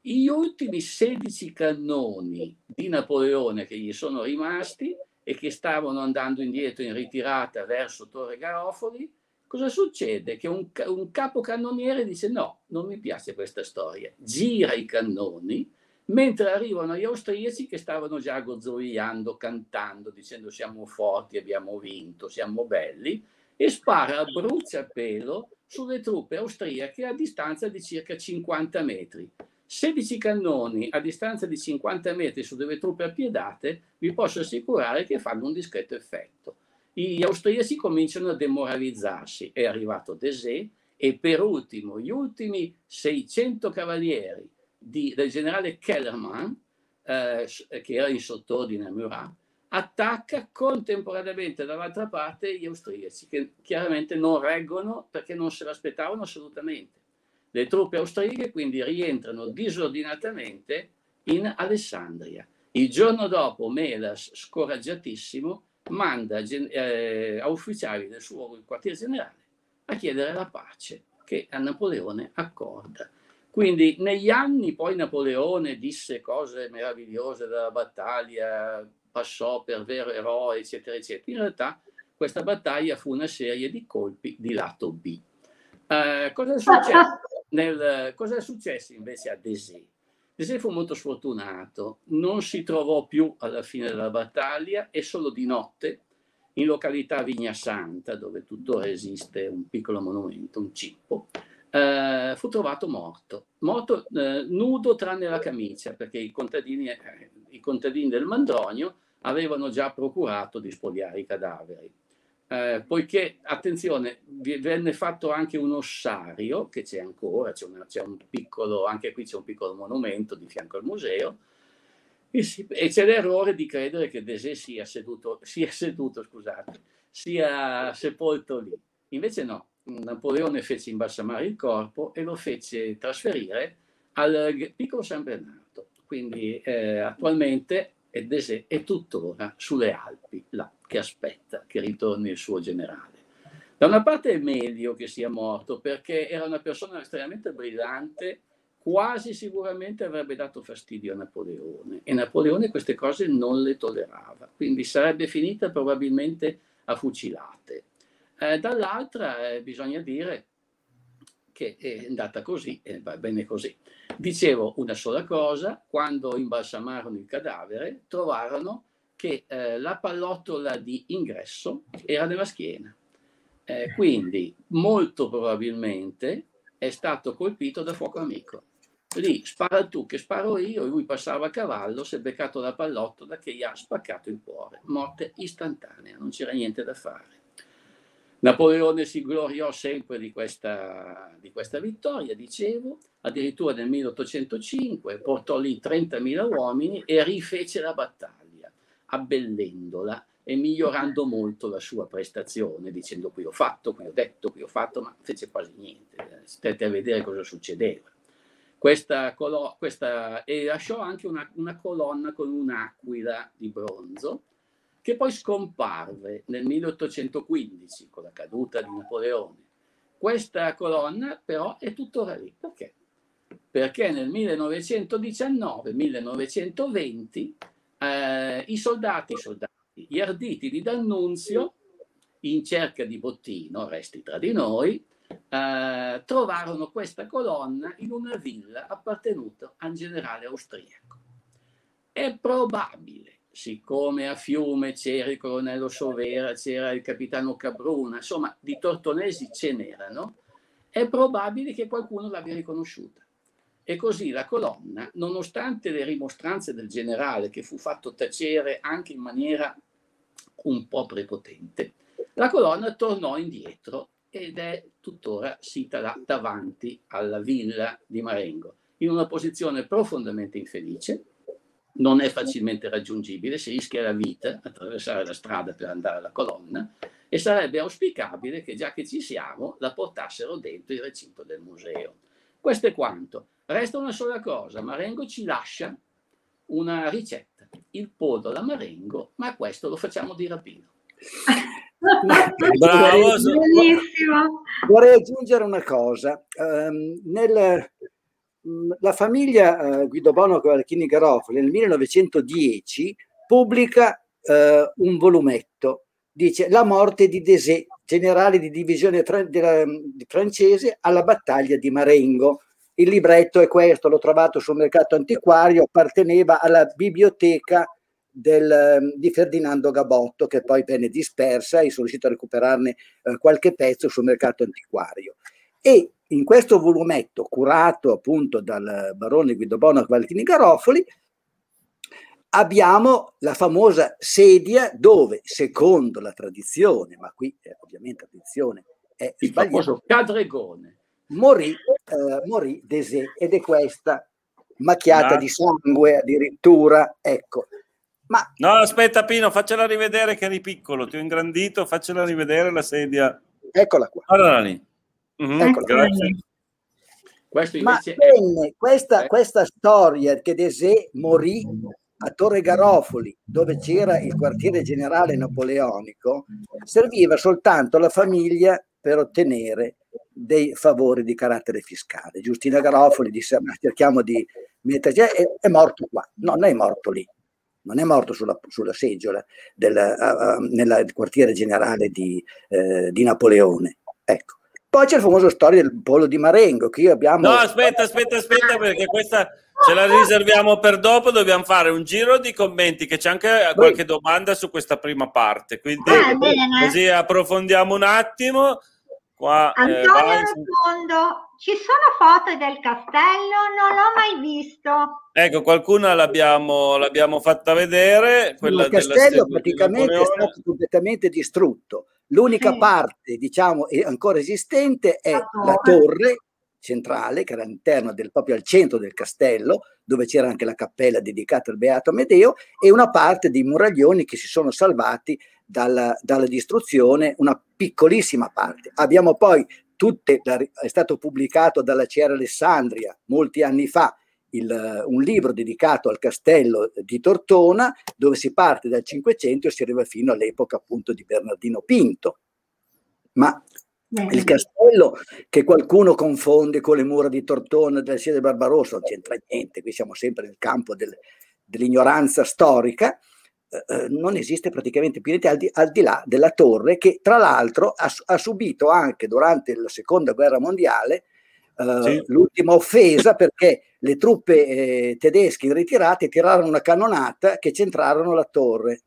gli ultimi 16 cannoni di Napoleone che gli sono rimasti e che stavano andando indietro in ritirata verso Torre Garofoli, cosa succede? Che un, un capocannoniere dice no, non mi piace questa storia, gira i cannoni, mentre arrivano gli austriaci che stavano già gozzoiando, cantando, dicendo siamo forti, abbiamo vinto, siamo belli, e spara a bruciapelo sulle truppe austriache a distanza di circa 50 metri. 16 cannoni a distanza di 50 metri su delle truppe appiedate, vi posso assicurare che fanno un discreto effetto. Gli austriaci cominciano a demoralizzarsi, è arrivato Desè e per ultimo gli ultimi 600 cavalieri di, del generale Kellerman, eh, che era in sottordine a Murat, attacca contemporaneamente dall'altra parte gli austriaci, che chiaramente non reggono perché non se l'aspettavano assolutamente. Le truppe austriache quindi rientrano disordinatamente in Alessandria. Il giorno dopo Melas, scoraggiatissimo, manda eh, a ufficiali del suo quartier generale a chiedere la pace che a Napoleone accorda. Quindi negli anni poi Napoleone disse cose meravigliose della battaglia, passò per vero eroe, eccetera, eccetera. In realtà questa battaglia fu una serie di colpi di lato B. Eh, cosa, è successo [LAUGHS] nel, cosa è successo invece a Desè? Desè fu molto sfortunato, non si trovò più alla fine della battaglia e solo di notte in località Vigna Santa, dove tuttora esiste un piccolo monumento, un cippo, eh, fu trovato morto, morto eh, nudo tranne la camicia, perché i contadini, eh, i contadini del Mandronio avevano già procurato di spogliare i cadaveri. Eh, poiché, attenzione, venne fatto anche un ossario, che c'è ancora, c'è, una, c'è, un piccolo, anche qui c'è un piccolo monumento di fianco al museo, e, si, e c'è l'errore di credere che Desè sia seduto, sia seduto, scusate, sia sepolto lì. Invece no, Napoleone fece imbalsamare il corpo e lo fece trasferire al piccolo San Bernardo. Quindi eh, attualmente Desè è tuttora sulle Alpi, là, che aspetta che ritorni il suo generale. Da una parte è meglio che sia morto perché era una persona estremamente brillante, quasi sicuramente avrebbe dato fastidio a Napoleone e Napoleone queste cose non le tollerava, quindi sarebbe finita probabilmente a fucilate. Eh, dall'altra eh, bisogna dire che è andata così e va bene così. Dicevo una sola cosa, quando imbalsamarono il cadavere trovarono che eh, la pallottola di ingresso era nella schiena. Eh, quindi molto probabilmente è stato colpito da fuoco amico. Lì spara tu che sparo io, lui passava a cavallo, si è beccato la pallottola che gli ha spaccato il cuore. Morte istantanea, non c'era niente da fare. Napoleone si gloriò sempre di questa, di questa vittoria, dicevo, addirittura nel 1805 portò lì 30.000 uomini e rifece la battaglia, abbellendola e migliorando molto la sua prestazione, dicendo qui ho fatto, qui ho detto, qui ho fatto, ma fece quasi niente. State a vedere cosa succedeva. Questa, colo- questa, e lasciò anche una, una colonna con un'aquila di bronzo che poi scomparve nel 1815 con la caduta di Napoleone. Questa colonna però è tuttora lì. Perché? Perché nel 1919-1920 eh, i soldati, i soldati, gli arditi di D'Annunzio, in cerca di bottino, resti tra di noi, eh, trovarono questa colonna in una villa appartenuta al generale austriaco. È probabile, siccome a Fiume c'era il colonnello Sovera, c'era il capitano Cabruna, insomma di tortonesi ce n'erano, è probabile che qualcuno l'abbia riconosciuta. E così la colonna, nonostante le rimostranze del generale, che fu fatto tacere anche in maniera un po' prepotente, la colonna tornò indietro ed è tuttora sita là davanti alla villa di Marengo, in una posizione profondamente infelice, non è facilmente raggiungibile, si rischia la vita attraversare la strada per andare alla colonna e sarebbe auspicabile che già che ci siamo la portassero dentro il recinto del museo. Questo è quanto. Resta una sola cosa, Marengo ci lascia una ricetta, il pollo alla Marengo, ma questo lo facciamo di rapino. [LAUGHS] Bravo, Bellissimo. Vorrei aggiungere una cosa. Um, nel, mm, la famiglia uh, Guido Bono Valchini Garofoli nel 1910 pubblica uh, un volumetto, dice La morte di Desé, generale di divisione fra- della, di francese alla battaglia di Marengo. Il libretto è questo, l'ho trovato sul mercato antiquario, apparteneva alla biblioteca del, ehm, di Ferdinando Gabotto, che poi venne dispersa e sono riuscito a recuperarne eh, qualche pezzo sul mercato antiquario. E in questo volumetto, curato appunto dal barone Guido Bono Valtini Garofoli, abbiamo la famosa sedia dove, secondo la tradizione, ma qui eh, ovviamente la tradizione è il famoso cadregone, morì, eh, morì Desè ed è questa macchiata ah. di sangue addirittura, ecco. Ma... No, aspetta Pino, faccela rivedere che eri piccolo, ti ho ingrandito, faccela rivedere la sedia. Eccola qua. Allora, lì. Mm-hmm, Eccola. Grazie. Ma venne questa, eh. questa storia che Desè morì a Torre Garofoli, dove c'era il quartiere generale napoleonico, serviva soltanto alla famiglia per ottenere dei favori di carattere fiscale. Giustina Garofoli disse: Ma cerchiamo di metterci, è, è morto qua. No, non è morto lì, non è morto sulla, sulla seggiola del, uh, uh, nel quartiere generale di, uh, di, Napoleone. Ecco. Poi c'è il famoso storia del polo di Marengo che abbiamo... No, aspetta, aspetta, aspetta, perché questa ce la riserviamo per dopo, dobbiamo fare un giro di commenti, che c'è anche qualche domanda su questa prima parte, quindi ah, così approfondiamo un attimo. Qua, eh, Antonio eh, Rotondo, ci sono foto del castello? Non l'ho mai visto. Ecco, qualcuna l'abbiamo, l'abbiamo fatta vedere. Quella il castello praticamente è stato completamente distrutto. L'unica sì. parte, diciamo, ancora esistente è la torre. la torre centrale, che era all'interno del, proprio al centro del castello, dove c'era anche la cappella dedicata al Beato Amedeo, e una parte dei muraglioni che si sono salvati dalla, dalla distruzione, una piccolissima parte. Abbiamo poi tutte, è stato pubblicato dalla CR Alessandria molti anni fa il, un libro dedicato al castello di Tortona, dove si parte dal Cinquecento e si arriva fino all'epoca appunto di Bernardino Pinto. Ma il castello che qualcuno confonde con le mura di Tortona della Sede Barbarossa non c'entra niente, qui siamo sempre nel campo del, dell'ignoranza storica. Eh, eh, non esiste praticamente più niente al di, al di, là della torre che tra l'altro ha, ha, subito anche durante la seconda guerra mondiale eh, sì. l'ultima offesa perché le truppe eh, tedesche in ritirata tirarono una cannonata che centrarono la torre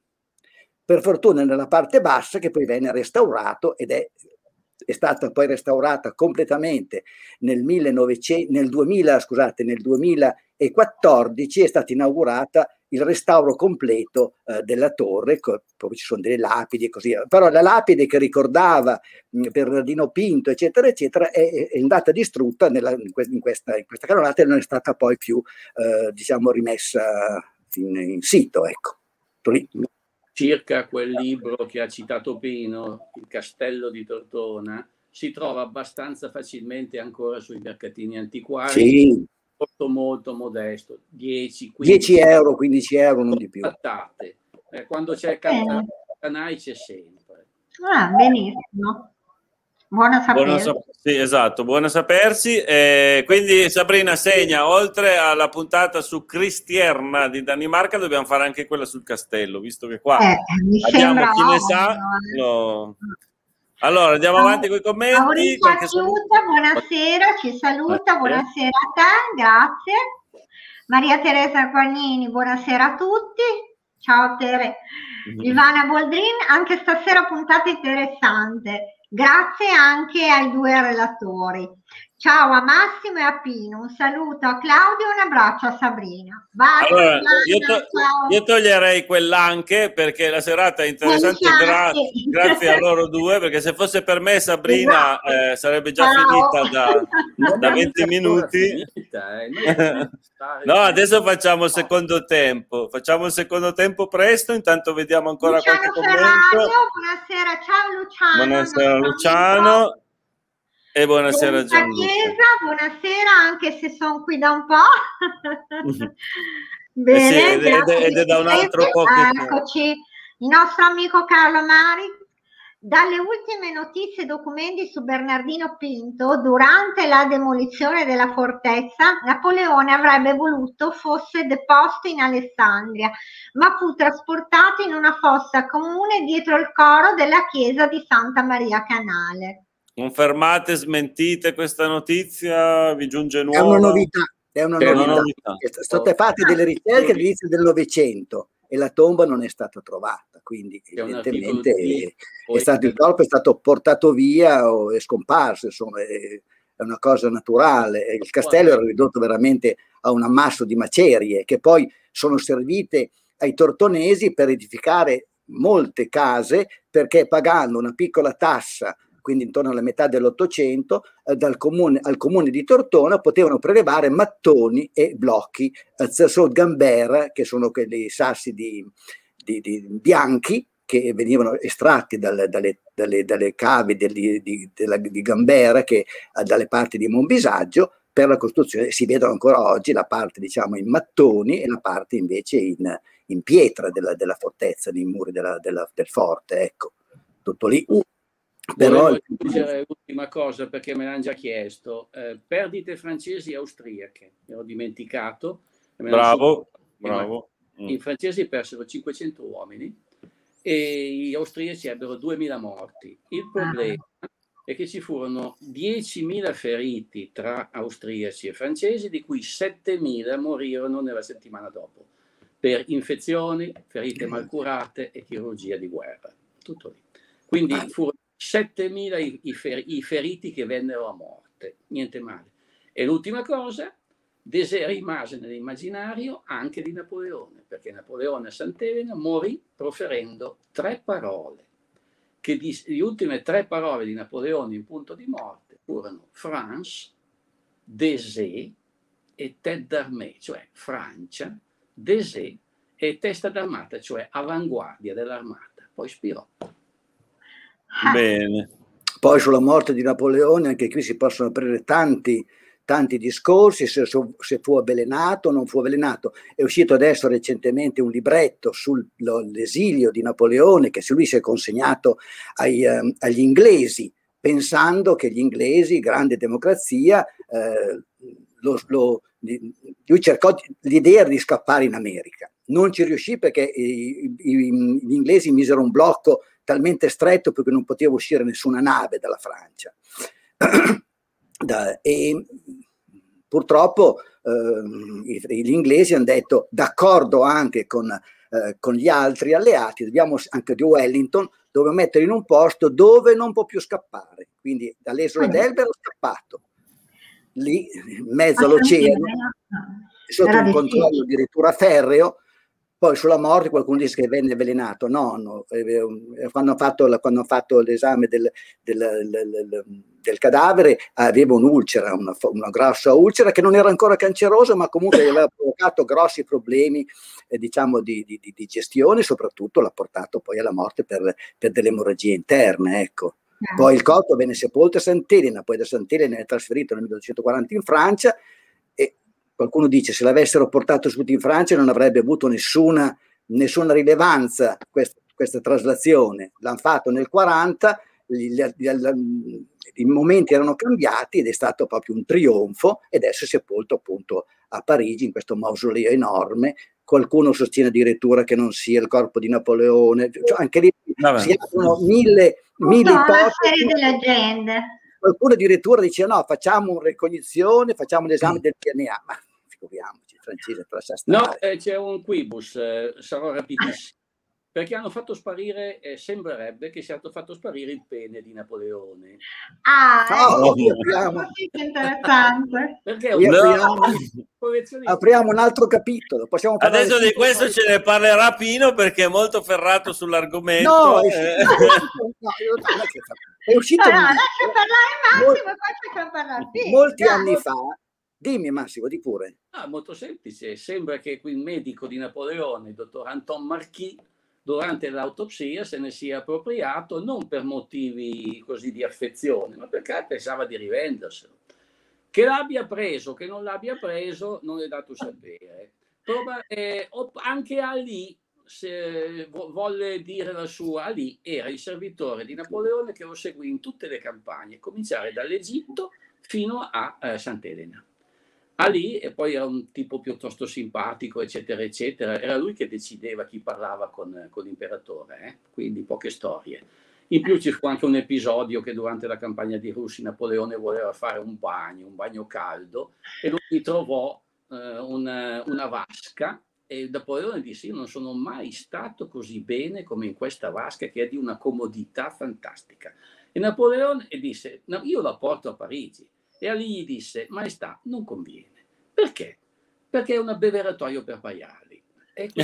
per fortuna nella parte bassa che poi venne restaurato ed è è stata poi restaurata completamente nel, 1900, nel, 2000, scusate, nel 2014 è stata inaugurata il restauro completo eh, della torre, poi ci sono delle lapidi e così via. Però la lapide che ricordava mh, Bernardino Pinto, eccetera, eccetera, è, è andata distrutta nella, in, questa, in, questa, in questa canonata e non è stata poi più, eh, diciamo, rimessa in, in sito, ecco circa quel libro che ha citato Pino, Il castello di Tortona, si trova abbastanza facilmente ancora sui mercatini antiquari. Sì. Molto, molto modesto, 10, 15 10 euro, 15 euro, non di più. Pattate. Eh, quando c'è il canale c'è sempre. Ah, benissimo. Buona sapersi. Buona, sì, esatto, buona sapersi. Eh, quindi Sabrina segna, oltre alla puntata su Cristierna di Danimarca, dobbiamo fare anche quella sul castello, visto che qua eh, abbiamo chi ne sa. Lo... Allora, andiamo avanti con i commenti. Mauricio Acciuta, buonasera, ci saluta, buonasera a te, grazie. Maria Teresa Guagnini, buonasera a tutti. Ciao Tere. Mm-hmm. Ivana Boldrin, anche stasera puntata interessante. Grazie anche ai due relatori. Ciao a Massimo e a Pino, un saluto a Claudio e un abbraccio a Sabrina. Vai, allora, io, to- io, toglierei quell'anche perché la serata è interessante gra- grazie a loro due perché se fosse per me Sabrina esatto. eh, sarebbe già Ciao. finita da, [LAUGHS] da 20 minuti. [LAUGHS] no, adesso facciamo il secondo tempo. Facciamo il secondo tempo presto, intanto vediamo ancora Luciano qualche Ferrario, commento. Buonasera, ciao Luciano. Buonasera Luciano. E buonasera Gianluca. Chiesa, buonasera anche se sono qui da un po'. Bene, [LAUGHS] eh sì, ed, ed, ed, è da un altro po' che... Eccoci, il nostro amico Carlo Mari. Dalle ultime notizie e documenti su Bernardino Pinto, durante la demolizione della fortezza, Napoleone avrebbe voluto fosse deposto in Alessandria, ma fu trasportato in una fossa comune dietro il coro della chiesa di Santa Maria Canale. Confermate, smentite questa notizia? Vi giunge nuova? È una novità. È una novità. Una novità. Sono state fatte delle ricerche all'inizio del Novecento e la tomba non è stata trovata, quindi evidentemente è, è stato, il corpo è stato portato via o è scomparso, insomma è, è una cosa naturale. Il castello era ridotto veramente a un ammasso di macerie che poi sono servite ai tortonesi per edificare molte case perché pagando una piccola tassa quindi intorno alla metà dell'Ottocento, eh, comune, al comune di Tortona potevano prelevare mattoni e blocchi, eh, gambera, che sono quelli sassi di, di, di bianchi, che venivano estratti dal, dalle, dalle, dalle, cave degli, di, della, di Gambera, che eh, dalle parti di Monbisaggio, per la costruzione si vedono ancora oggi la parte diciamo in mattoni e la parte invece in, in pietra della, della, fortezza, nei muri della, della, del forte, ecco, tutto lì. Però... Volevo aggiungere l'ultima cosa perché me l'hanno già chiesto. Eh, perdite francesi e austriache, mi ero dimenticato. Bravo, bravo. Mm. I francesi persero 500 uomini e gli austriaci ebbero 2000 morti. Il problema è che ci furono 10.000 feriti tra austriaci e francesi, di cui 7.000 morirono nella settimana dopo per infezioni, ferite malcurate e chirurgia di guerra. Tutto lì. Quindi furono 7.000 i, i, fer- i, feriti che vennero a morte, niente male. E l'ultima cosa, Desè rimase nell'immaginario anche di Napoleone, perché Napoleone a Sant'Elena morì proferendo tre parole, che di, le ultime tre parole di Napoleone in punto di morte furono France, Desè e tête d'armée, cioè Francia, Desè e testa d'armata, cioè avanguardia dell'armata. Poi spirò. Bene. Poi sulla morte di Napoleone, anche qui si possono aprire tanti, tanti discorsi, se, se, fu avvelenato o non fu avvelenato. È uscito adesso recentemente un libretto sull'esilio di Napoleone che lui si è consegnato ai, um, agli inglesi, pensando che gli inglesi, grande democrazia, eh, lo, lo, lui cercò l'idea di scappare in America. Non ci riuscì perché i, i, gli inglesi misero un blocco talmente stretto perché non poteva uscire nessuna nave dalla Francia. [CLEARS THROAT] da, e purtroppo eh, gli inglesi hanno detto d'accordo anche con, eh, con, gli altri alleati, dobbiamo anche di Wellington, dobbiamo mettere in un posto dove non può più scappare. Quindi dall'isola d'Elba era scappato, lì in mezzo all'oceano, sotto un controllo addirittura ferreo, poi sulla morte qualcuno dice che venne avvelenato, no, no quando, hanno fatto, quando, hanno fatto, l'esame del, del, del, del cadavere aveva un'ulcera, una, una, grossa ulcera che non era ancora cancerosa ma comunque aveva [COUGHS] provocato grossi problemi eh, diciamo di, di, di, gestione, soprattutto l'ha portato poi alla morte per, per delle emorragie interne, ecco. Poi il corpo venne sepolto a Sant'Elena, poi da Sant'Elena è trasferito nel 1240 in Francia Qualcuno dice se l'avessero portato subito in Francia non avrebbe avuto nessuna, nessuna rilevanza questa, questa traslazione. L'hanno fatto nel 40, gli, gli, gli, i momenti erano cambiati ed è stato proprio un trionfo ed adesso è sepolto appunto a Parigi in questo mausoleo enorme. Qualcuno sostiene addirittura che non sia il corpo di Napoleone, cioè anche lì Vabbè. si aprono mille, mille ipotesi. Qualcuno addirittura dice no, facciamo una ricognizione, facciamo l'esame mm. del DNA, ma figuriamoci, francese lascia stare. No, eh, c'è un quibus, eh, sarò rapidissimo perché hanno fatto sparire, eh, sembrerebbe che sia stato fatto sparire il pene di Napoleone. Ah, oh, ecco, apriamo. interessante. Perché apriamo, apriamo, un altro capitolo. Adesso di questo ce ne parlerà Pino perché è molto ferrato sull'argomento. No, eh. no, è uscito no, no, lascia parlare Massimo e poi facciamo parlare Pino. Molti anni fa Dimmi Massimo, di pure. Ah, molto semplice, sembra che il medico di Napoleone, il dottor Anton Marquis, durante l'autopsia se ne sia appropriato non per motivi così di affezione, ma perché pensava di rivenderselo. Che l'abbia preso, che non l'abbia preso, non è dato sapere. Proba- eh, anche Ali se volle dire la sua, Ali era il servitore di Napoleone che lo seguì in tutte le campagne, cominciare dall'Egitto fino a eh, Sant'Elena. Ali e poi era un tipo piuttosto simpatico, eccetera, eccetera. Era lui che decideva chi parlava con, con l'imperatore, eh? quindi poche storie. In più ci fu anche un episodio che durante la campagna di Russi Napoleone voleva fare un bagno, un bagno caldo, e lui trovò eh, una, una vasca e Napoleone disse io non sono mai stato così bene come in questa vasca che è di una comodità fantastica. E Napoleone disse no, io la porto a Parigi. E Ali gli disse, maestà, non conviene. Perché? Perché è un abbeveratoio per maiali. E, [LAUGHS]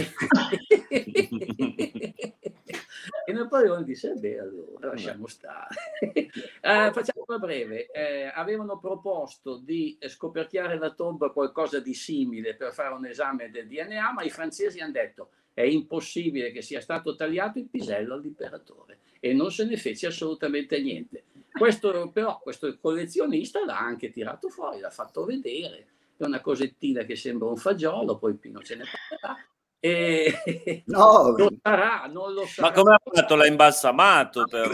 e Napoleone disse, beh, allora lasciamo stare. eh, [LAUGHS] facciamola breve. Eh, avevano proposto di scoperchiare la tomba qualcosa di simile per fare un esame del DNA, ma i francesi hanno detto, è impossibile che sia stato tagliato il pisello all'imperatore e non se ne fece assolutamente niente. Questo però, questo collezionista l'ha anche tirato fuori, l'ha fatto vedere, è una cosettina che sembra un fagiolo, poi Pino ce ne parlerà. E [LAUGHS] no, lo sarà, non lo sarà. Ma come ha fatto? L'ha imbalsamato per...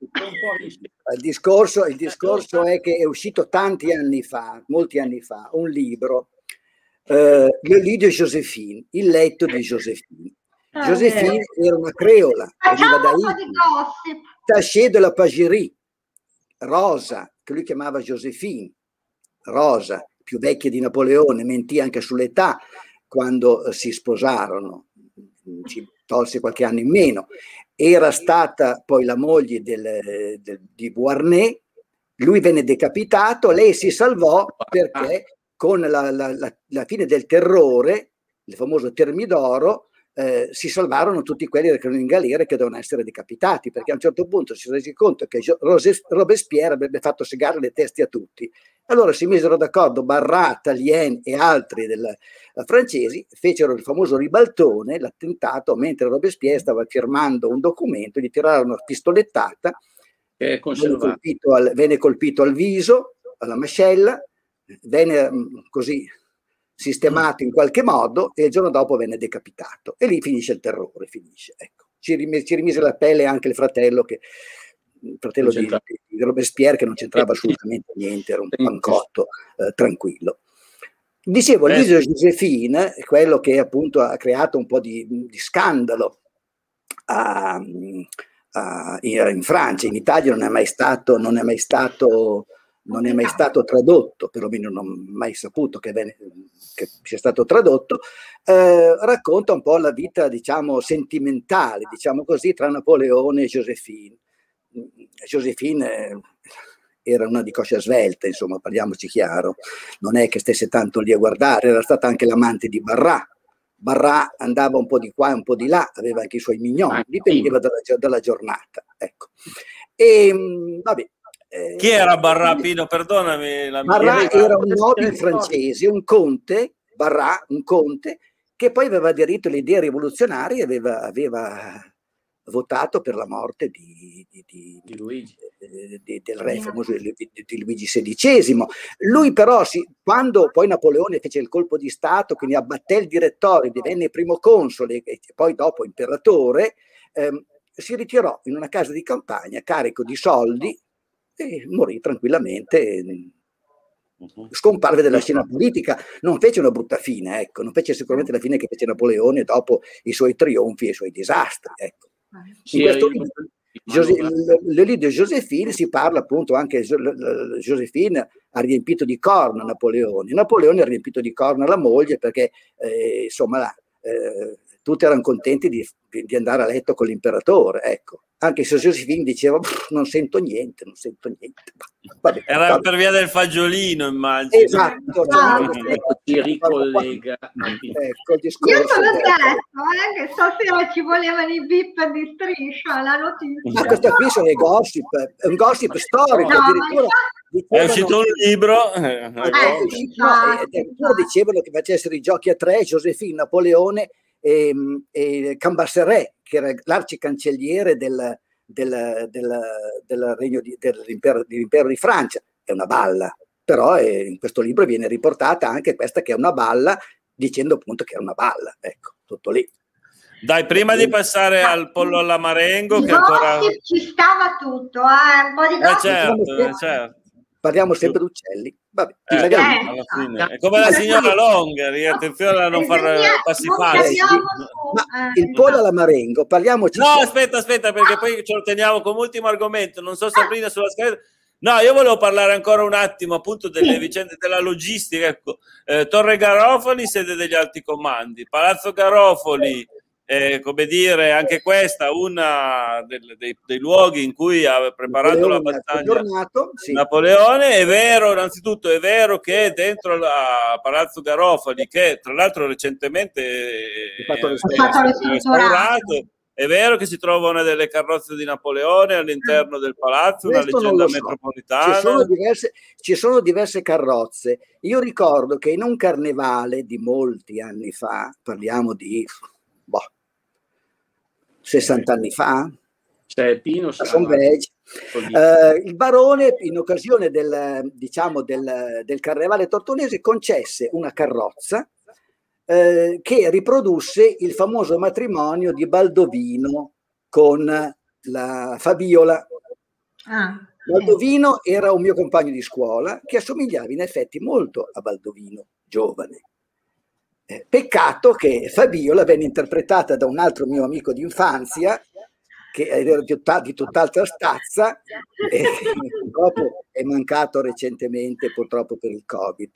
Il discorso, il discorso è che è uscito tanti anni fa, molti anni fa, un libro, eh, Le lit de Josephine, il letto di Josephine. Ah, Josephine era una creola, veniva da Italia, Taché de la Pagerie, Rosa, che lui chiamava Josephine, Rosa, più vecchia di Napoleone, mentì anche sull'età quando eh, si sposarono, ci tolse qualche anno in meno. Era stata poi la moglie del, del, di Beauharnais, lui venne decapitato, lei si salvò perché con la, la, la, la fine del terrore, il famoso Termidoro, eh, si salvarono tutti quelli che erano in galera e che dovevano essere decapitati, perché a un certo punto si resi conto che Robespierre avrebbe fatto segare le teste a tutti. Allora si misero d'accordo Barrat, Talien e altri della, eh, francesi, fecero il famoso ribaltone, l'attentato, mentre Robespierre stava firmando un documento, gli tirarono una pistolettata, venne colpito, al, venne colpito al viso, alla mascella, venne mm, così sistemato in qualche modo e il giorno dopo venne decapitato. E lì finisce il terrore, finisce. Ecco. Ci, rimise, ci rimise la pelle anche il fratello, che, il fratello di, di, Robespierre che non c'entrava assolutamente niente, era un pancotto eh, tranquillo. Dicevo, eh. Liso Josephine, quello che appunto ha creato un po' di, di scandalo a, a, in Francia, in Italia non è mai stato, non è mai stato non è mai stato tradotto, perlomeno non ho mai saputo che, vene, che sia stato tradotto, eh, racconta un po' la vita, diciamo, sentimentale, diciamo così, tra Napoleone e Josephine. Josephine eh, era una di coscia svelta, insomma, parliamoci chiaro, non è che stesse tanto lì a guardare, era stata anche l'amante di Barra. Barra andava un po' di qua e un po' di là, aveva anche i suoi mignoni, dipendeva dalla, dalla giornata. Ecco. E vabbè, eh, Chi era Barrapino? Perdonami. La Barra era un nobile francese, un conte, Barra, un conte, che poi aveva aderito alle idee rivoluzionarie e aveva, aveva votato per la morte di, di, di, di Luigi. Eh, del re famoso di, Luigi XVI. Lui però, si, quando poi Napoleone fece il colpo di Stato, quindi abbatté il direttore, divenne primo console e poi dopo imperatore, ehm, si ritirò in una casa di campagna carico di soldi e morì tranquillamente. Scomparve dalla scena politica, non fece una brutta fine, ecco, non fece sicuramente la fine che fece Napoleone dopo i suoi trionfi e i suoi disastri. Ecco. In questo libro, José, le di Josephine si parla appunto anche Josephine ha riempito di corna Napoleone. Napoleone ha riempito di corna la moglie perché eh, insomma eh, tutti erano contenti di, di, andare a letto con l'imperatore, ecco. Anche se Josephine diceva non sento niente, non sento niente. Vabbè, Era vabbè. per via del fagiolino, immagino. Esatto, ah, ci ricollega. Ecco il discorso. Io l'ho detto, eh, che stasera ci volevano i bip di striscia, la notizia. Ma questo qui sono i gossip, è un gossip storico, no, addirittura è uscito un libro eh, eh, addirittura dicevano che facessero i giochi a tre Josephine, Napoleone e, e Cambasserè che era l'arcicancelliere del, del, del, del regno di, dell'impero, dell'impero, di Francia è una balla però è, in questo libro viene riportata anche questa che è una balla dicendo appunto che è una balla ecco tutto lì dai, prima di passare al pollo alla marengo, che ancora... ci stava tutto, eh? un po' di eh, certo, eh, certo parliamo sempre di uccelli. Vabbè, eh, alla fine. È come la signora Longeri, attenzione a non far passi falsi. Ma il pollo alla marengo, parliamoci. No, aspetta, aspetta, perché poi ce lo teniamo come ultimo argomento. Non so Sabrina sulla scheda. No, io volevo parlare ancora un attimo appunto delle vicende della logistica. Ecco, eh, Torre Garofoli, sede degli alti comandi, Palazzo Garofoli, eh, come dire, anche questa una del, dei, dei, luoghi in cui ha preparato Napoleone, la battaglia sì. Napoleone. È vero, innanzitutto, è vero che dentro la Palazzo Garofali, che tra l'altro recentemente è, è restaurato, è vero che si trovano delle carrozze di Napoleone all'interno del palazzo, Questo una leggenda so. metropolitana. Ci sono, diverse, ci sono, diverse, carrozze. Io ricordo che in un carnevale di molti anni fa, parliamo di boh, 60 anni fa. Cioè, Pino eh, il barone, in occasione del, diciamo, del, del carnevale tortonese, concesse una carrozza eh, che riprodusse il famoso matrimonio di Baldovino con la Fabiola. Ah. Baldovino era un mio compagno di scuola che assomigliava in effetti molto a Baldovino, giovane. Eh, peccato che Fabiola venne interpretata da un altro mio amico di infanzia, che era di, di tutt'altra stazza, e [LAUGHS] purtroppo è mancato recentemente, purtroppo per il Covid.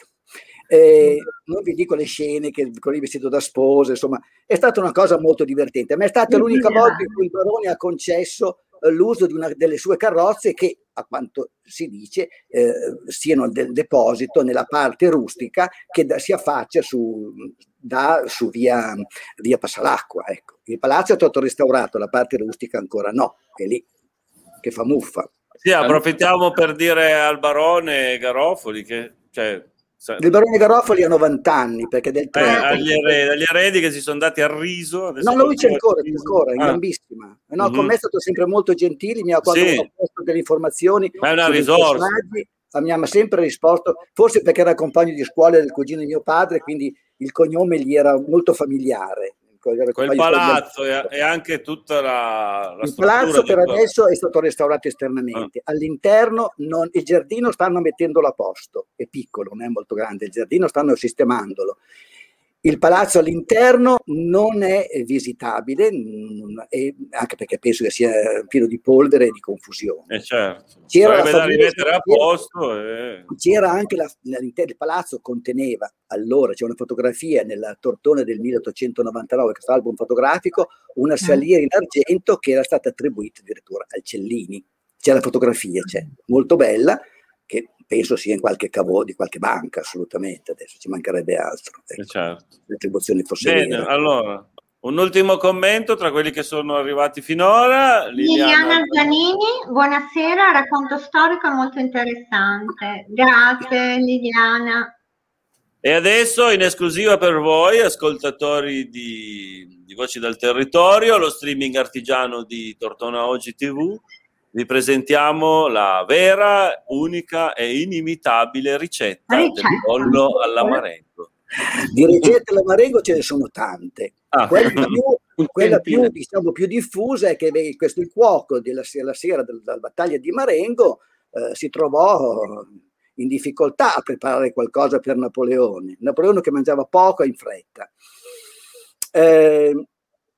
Eh, non vi dico le scene che con il vestito da sposa, insomma, è stata una cosa molto divertente. Ma è stata l'unica volta in cui il barone ha concesso l'uso di una delle sue carrozze che, a quanto si dice, eh, siano del deposito nella parte rustica che da, si affaccia su, da, su via, via Passalacqua. Ecco. Il palazzo è stato restaurato, la parte rustica ancora no, è lì, che fa muffa. Sì, approfittiamo per dire al barone Garofoli che cioè, il barone Garofoli ha 90 anni perché del 30 eh, agli, eredi, agli, eredi, che si sono dati a riso no lui c'è ancora, c'è ancora è ah. gambissima no, mm-hmm. con me è stato sempre molto gentile mi ha quando sì. posto delle informazioni ma è una risorsa mi ha sempre risposto forse perché era compagno di scuola del cugino di mio padre quindi il cognome gli era molto familiare quel palazzo e, anche tutta la, la il palazzo per adesso è stato restaurato esternamente. Ah. all'interno non, il giardino stanno mettendolo a posto è piccolo non è molto grande il giardino stanno sistemandolo il palazzo all'interno non è visitabile, anche perché penso che sia pieno di polvere e di confusione. Eh certo. C'era, la rimettere a posto e... c'era anche la, il palazzo conteneva allora, c'è una fotografia nella Tortone del 1899, questo album fotografico, una saliera in argento che era stata attribuita addirittura al Cellini. C'è la fotografia, c'è, molto bella, che penso sia in qualche cavo di qualche banca, assolutamente, adesso ci mancherebbe altro. Ecco, certo. Le attribuzioni fossero Bene, vere. allora, un ultimo commento tra quelli che sono arrivati finora. Liliana, Liliana Zanini, buonasera, racconto storico molto interessante. Grazie Liliana. E adesso in esclusiva per voi, ascoltatori di, di Voci dal Territorio, lo streaming artigiano di Tortona Oggi TV vi presentiamo la vera, unica e inimitabile ricetta, ricetta. del pollo all'amarengo. Di ricette all'amarengo ce ne sono tante. Ah. Quella, più, [LAUGHS] quella più, diciamo, più, diffusa è che questo il cuoco della, la sera della, della battaglia di Marengo eh, si trovò in difficoltà a preparare qualcosa per Napoleone. Napoleone che mangiava poco e in fretta. Eh,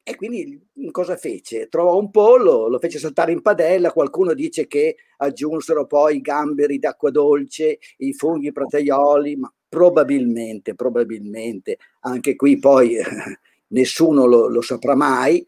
e quindi cosa fece? Trovò un pollo, lo fece saltare in padella, qualcuno dice che aggiunsero poi i gamberi d'acqua dolce, i funghi prataioli, ma probabilmente, probabilmente, anche qui poi [LAUGHS] nessuno lo, lo saprà mai,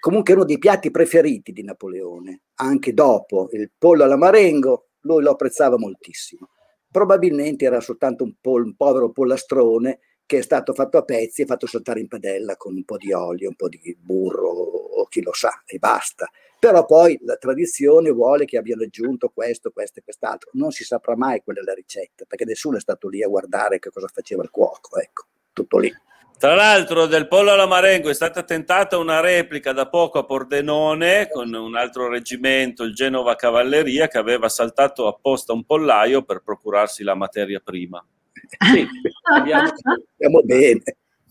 comunque uno dei piatti preferiti di Napoleone, anche dopo il pollo alla marengo, lui lo apprezzava moltissimo. Probabilmente era soltanto un, pol, un povero pollastrone che è stato fatto a pezzi e fatto saltare in padella con un po' di olio, un po' di burro o chi lo sa e basta. Però poi la tradizione vuole che abbiano aggiunto questo, questo e quest'altro. Non si saprà mai qual è la ricetta, perché nessuno è stato lì a guardare che cosa faceva il cuoco, ecco, tutto lì. Tra l'altro del pollo alla marengo è stata tentata una replica da poco a Pordenone con un altro reggimento, il Genova Cavalleria, che aveva saltato apposta un pollaio per procurarsi la materia prima. Sì, abbiamo... Stiamo bene.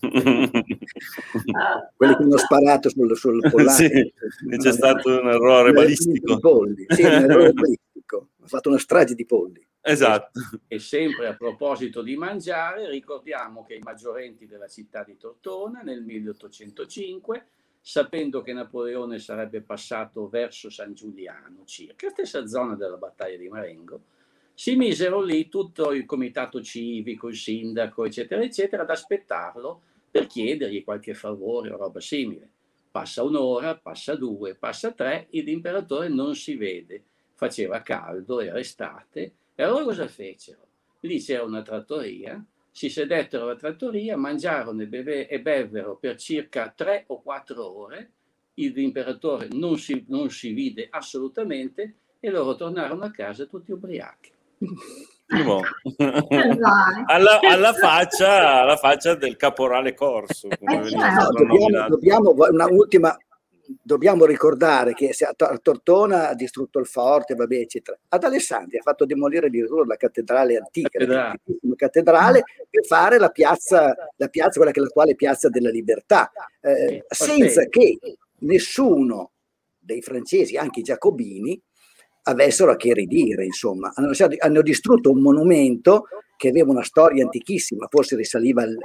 [LAUGHS] Quelli che hanno sparato sul, sul pollaio. Sì, c'è stato un errore balistico. Sì, un errore [LAUGHS] balistico. Ha fatto una strage di polli. Esatto. E sempre a proposito di mangiare, ricordiamo che i maggiorenti della città di Tortona nel 1805, sapendo che Napoleone sarebbe passato verso San Giuliano, circa stessa zona della battaglia di Marengo, si misero lì tutto il comitato civico, il sindaco, eccetera, eccetera, ad aspettarlo per chiedergli qualche favore o roba simile. Passa un'ora, passa due, passa tre, e l'imperatore non si vede. Faceva caldo, era estate, e allora cosa fecero? Lì c'era una trattoria, si sedettero alla trattoria, mangiarono e, beve, e bevvero per circa tre o quattro ore, l'imperatore non si, non si vide assolutamente e loro tornarono a casa tutti ubriachi. Alla, alla, faccia, alla, faccia, del caporale Corso. Eh, no, dobbiamo, dobbiamo, una ultima, dobbiamo ricordare che a Tortona ha distrutto il forte, vabbè, eccetera. Ad Alessandria ha fatto demolire addirittura la cattedrale antica, cattedrale. la cattedrale, per fare la piazza, la piazza, quella che è l'attuale piazza della libertà, eh, senza che nessuno dei francesi, anche i giacobini, avessero a che ridire, insomma. Hanno, hanno, distrutto un monumento che aveva una storia antichissima, forse risaliva al,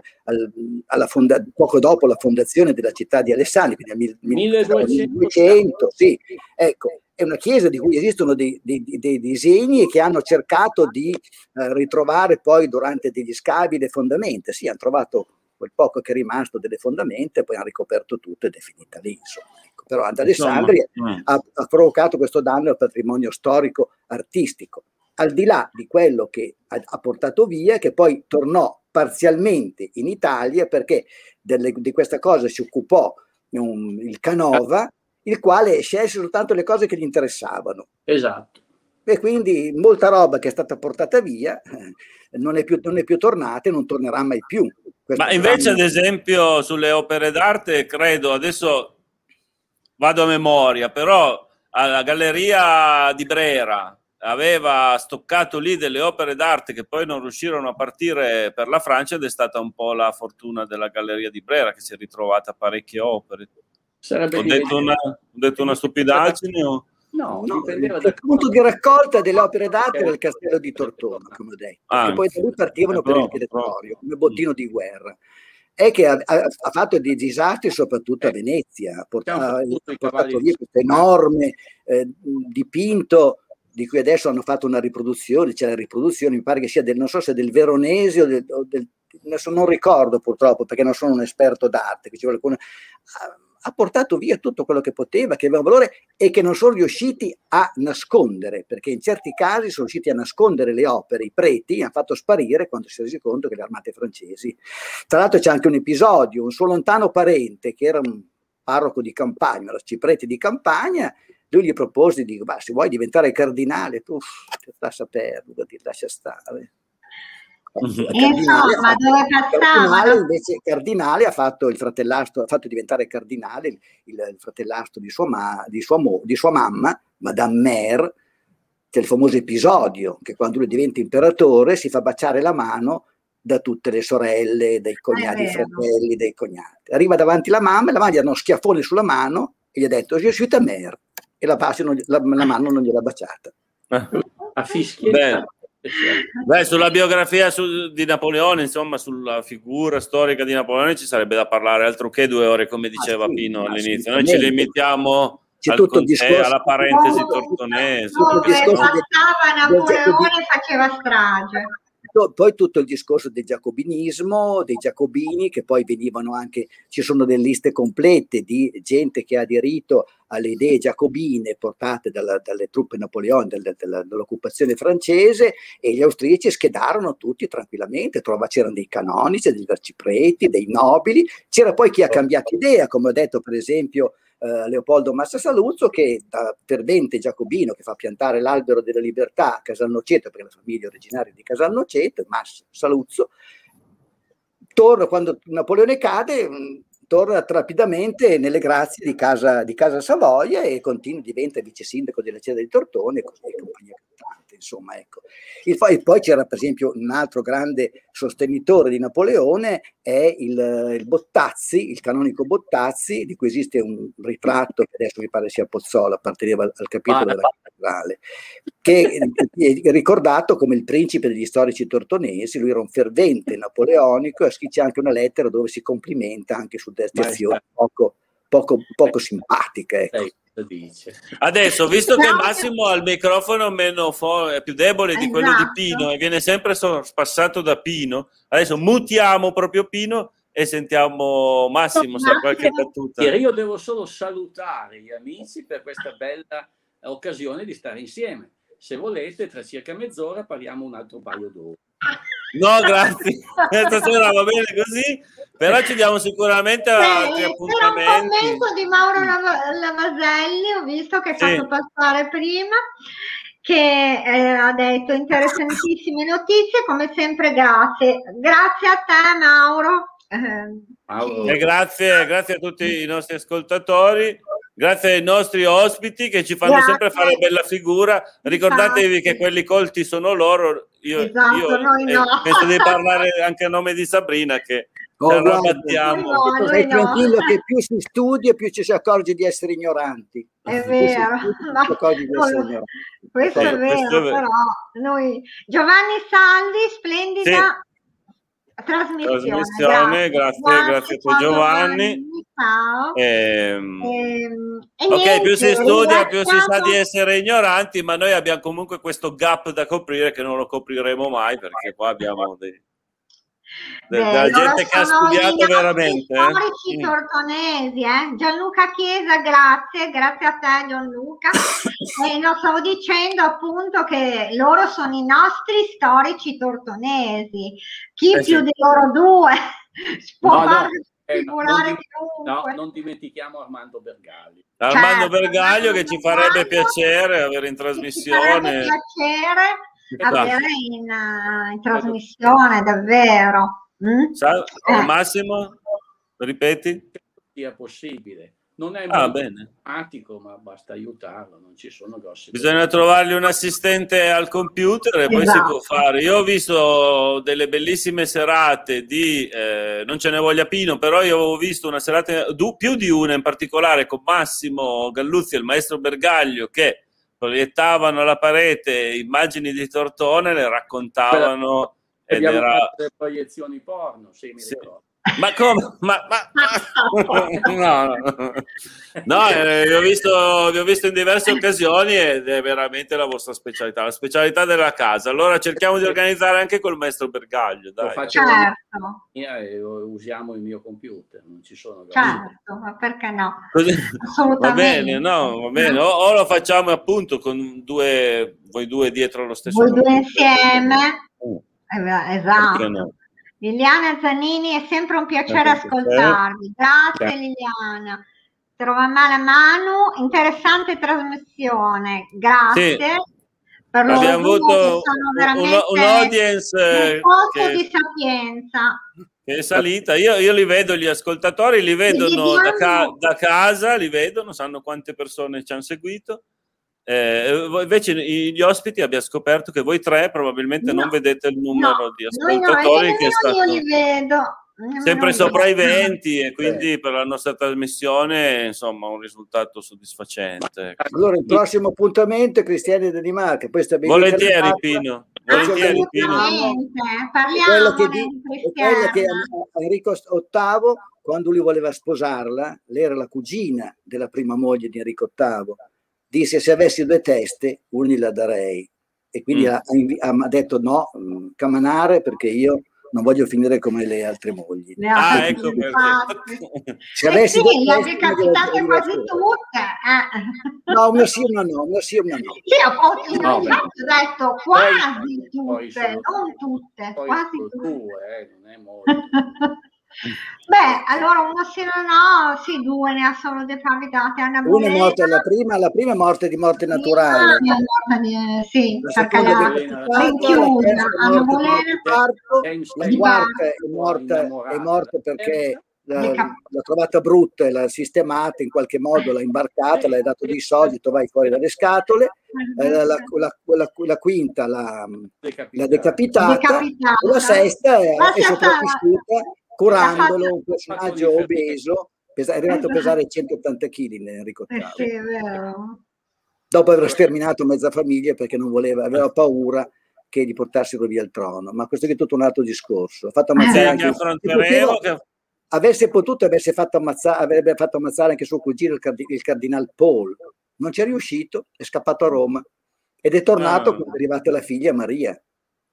al, fonda, poco dopo la fondazione della città di Alessandria, quindi nel 1200, sì. Ecco, è una chiesa di cui esistono dei, dei, dei disegni che hanno cercato di eh, ritrovare poi durante degli scavi le fondamenta. Sì, hanno trovato quel poco che è rimasto delle fondamenta e poi hanno ricoperto tutto ed è finita lì. Insomma. Però ad Alessandria mm. ha, ha, provocato questo danno al patrimonio storico artistico, al di là di quello che ha, ha portato via, che poi tornò parzialmente in Italia perché delle, di questa cosa si occupò um, il Canova, il quale scelse soltanto le cose che gli interessavano. Esatto. E quindi molta roba che è stata portata via eh, non, è più, non è più tornata e non tornerà mai più. Questo Ma invece, ad esempio, sulle opere d'arte, credo adesso vado a memoria, però alla Galleria di Brera aveva stoccato lì delle opere d'arte che poi non riuscirono a partire per la Francia ed è stata un po' la fortuna della Galleria di Brera che si è ritrovata parecchie opere. Sarebbe ho, detto una, ho detto una stupidaggine o... No, no il punto di raccolta delle opere d'arte era il castello di Tortona, come ho detto, ah, e poi da lì partivano per il territorio, come bottino di guerra. È che ha, ha fatto dei disastri soprattutto a Venezia, ha portato, ha portato via questo enorme eh, dipinto di cui adesso hanno fatto una riproduzione, c'è la riproduzione, mi pare che sia del, non so se del veronese o del, o del adesso non ricordo purtroppo perché non sono un esperto d'arte, qualcuno, ha portato via tutto quello che poteva, che aveva valore e che non sono riusciti a nascondere, perché in certi casi sono riusciti a nascondere le opere, i preti, hanno fatto sparire quando si è resi conto che le armate francesi. Tra l'altro c'è anche un episodio, un suo lontano parente che era un parroco di campagna, un arciprete di campagna, lui gli propose di dire, se vuoi diventare cardinale, tu lascia perdere, lascia stare. Insomma, dove Cardinale, invece, Cardinale ha fatto il fratellastro, ha fatto diventare cardinale il, il fratellastro di sua, ma, di, sua mo, di sua, mamma, Madame Mère. C'è il famoso episodio che quando lui diventa imperatore si fa baciare la mano da tutte le sorelle, dai cognati, fratelli, dei cognati. Arriva davanti la mamma e la mamma gli ha uno schiaffone sulla mano e gli ha detto: Je suis ta mère. E la, la, la mano non gliel'ha baciata. A fischiettare. Beh, sulla biografia su, di Napoleone, insomma, sulla figura storica di Napoleone ci sarebbe da parlare altro che due ore, come diceva ah, sì, Pino all'inizio. Noi ci limitiamo c'è tutto il discorso alla parentesi tortonese. Tutto il discorso Napoleone faceva strage poi tutto il discorso del giacobinismo, dei giacobini, che poi venivano anche, ci sono delle liste complete di gente che ha aderito alle idee giacobine portate dalla, dalle truppe napoleoniche dell'occupazione francese e gli austriaci schedarono tutti tranquillamente, trova, c'erano dei canonici, degli arcipreti, dei nobili, c'era poi chi ha cambiato idea, come ho detto per esempio eh, Leopoldo Massa Saluzzo che da fervente giacobino che fa piantare l'albero della libertà a Casalnoceto perché la famiglia originaria di Casalnoceto, Massa Saluzzo, torna quando Napoleone cade, torna rapidamente nelle grazie di casa, di casa Savoia e continua, diventa vice sindaco della Città di Tortone e così compagnia cantante. Insomma, ecco. E poi c'era per esempio un altro grande sostenitore di Napoleone, è il, il, Bottazzi, il canonico Bottazzi, di cui esiste un ritratto che adesso mi pare sia Pozzola, apparteneva al, al capitolo ah, della cattedrale, che [LAUGHS] è ricordato come il principe degli storici tortonesi, lui era un fervente napoleonico e scrive anche una lettera dove si complimenta anche su deste azioni poco, poco, poco simpatiche. Ecco. Adesso, visto che Massimo ha il microfono meno fo- più debole di quello di esatto. Pino e viene sempre spassato da Pino, adesso mutiamo proprio Pino e sentiamo Massimo se ha qualche battuta. Io devo solo salutare gli amici per questa bella occasione di stare insieme. Se volete, tra circa mezz'ora parliamo un altro paio d'ore. No, grazie. [LAUGHS] Stasera va bene così, però ci diamo sicuramente altri appuntamenti. C'era un commento di Mauro Lamaselli, ho visto che è sì. fatto passare prima, che eh, ha detto interessantissime notizie, come sempre grazie. Grazie a te Mauro. Eh, e grazie, grazie a tutti i nostri ascoltatori. Grazie ai nostri ospiti che ci fanno Grazie. sempre fare bella figura. Ricordatevi esatto. che quelli colti sono loro. Io, esatto, io eh, no. penso di parlare anche a nome di Sabrina che oh, arrabattiamo. No, Stai no. tranquillo che più si studia più ci si accorge di essere ignoranti. È vero. No, questo, è vero, questo è vero, però noi Giovanni Saldi, splendida. Sì trasmissione. trasmissione. Grazie, grazie, grazie, a te Giovanni. Ciao. Ehm, ehm, ok, niente, più si studia, più si sa di essere ignoranti, ma noi abbiamo comunque questo gap da coprire che non lo copriremo mai perché qua abbiamo dei, della gente che ha studiato veramente. Eh? Storici tortonesi, eh? Gianluca Chiesa, grazie, grazie a te Gianluca. [COUGHS] e non stavo dicendo appunto che loro sono i nostri storici tortonesi. Chi eh più sì. di loro due può no, fare eh, no, non, no, non, dimentichiamo Armando Bergaglio. Armando certo, Bergaglio che ci farebbe piacere avere in trasmissione. Ci farebbe piacere esatto. avere in, uh, in, trasmissione, davvero. Mm? Sa- eh. Massimo, ripeti? Sia possibile. Non è ah, pratico, ma basta aiutarlo, non ci sono grossi. Bisogna trovargli un assistente al computer e esatto. poi si può esatto. fare. Io ho visto delle bellissime serate di, eh, non ce ne voglia Pino, però io avevo visto una serata, più di una in particolare, con Massimo Galluzzi e il maestro Bergaglio, che proiettavano alla parete immagini di Tortone, le raccontavano. Ed era... le proiezioni porno, sì, mi sì. ricordo. Ma come? Ma, ma, ma... [LAUGHS] no, no, no eh, vi, ho visto, vi ho visto in diverse occasioni ed è veramente la vostra specialità, la specialità della casa. Allora cerchiamo di organizzare anche col maestro Bergaglio. Dai. Lo faccio certo. e usiamo il mio computer, non ci sono Certo, ma perché no? Così, va bene, no, va bene. O, o, lo facciamo appunto con due, voi due dietro lo stesso. Voi due insieme. Uh. Esatto. Liliana Zanini, è sempre un piacere ascoltarvi. Grazie Ciao. Liliana. Trova male Manu, interessante trasmissione. Grazie. Sì. Per Abbiamo avuto un, un audience un che, di sapienza. Che è salita. Io, io, li vedo, gli ascoltatori li vedono da, ca- da casa, li vedono, sanno quante persone ci hanno seguito eh, invece gli ospiti abbiamo scoperto che voi tre probabilmente no, non vedete il numero no, di ascoltatori no, che è stato io li vedo. sempre sopra i 20 e quindi per la nostra trasmissione insomma un risultato soddisfacente. Allora il prossimo appuntamento è Cristiani Danimarca, poi Volentieri Pino. Volentieri, Pino. Assolutamente, È quello che, quello che. Enrico VIII, quando lui voleva sposarla, lei era la cugina della prima moglie di Enrico VIII, disse se avessi due teste, una gliela darei. E quindi Mm. ha, ha detto no, mh, camanare perché io non voglio finire come le altre mogli. Le Ah, altre ecco perché. [LAUGHS] Se Eh avessi sì, due le decapitate gliela quasi tutte. Eh. No, una sì, una no, una sì, una no. Sì, ho, No, ho detto quasi poi tutte, sono- non tutte, Poi quasi tutte. due, eh, non è molto. [LAUGHS] Beh, allora uno sì o no, sì, due ne ha solo decapitate. Anna Una è morta, la prima, la prima è morta di morte naturale. è morta di- sì, La perché seconda la rinchiusa, di James la quarta è morta, è morta perché l'ha, l'ha trovata brutta e l'ha sistemata in qualche modo, l'ha imbarcata, le ha dato dei soldi, vai fuori dalle scatole. Eh, la, la- la- la quinta l'ha, l'ha decapitata, Decapitata. la sesta è, è sopravvissuta curandolo, un personaggio obeso, pesa- è arrivato a pesare 180 kg Enrico Eh VIII sì, è vero. dopo aver sterminato mezza famiglia perché non voleva, aveva paura che gli portassero via il trono. Ma questo è tutto un altro discorso. Ha fatto Eh, ammazzare Sì, anche. Che... avesse potuto, avesse fatto ammazzare, avrebbe fatto ammazzare anche suo cugino, il, cardi- il cardinal Paul. Non ci è riuscito, è scappato a Roma ed è tornato Ah. quando è arrivata la figlia Maria,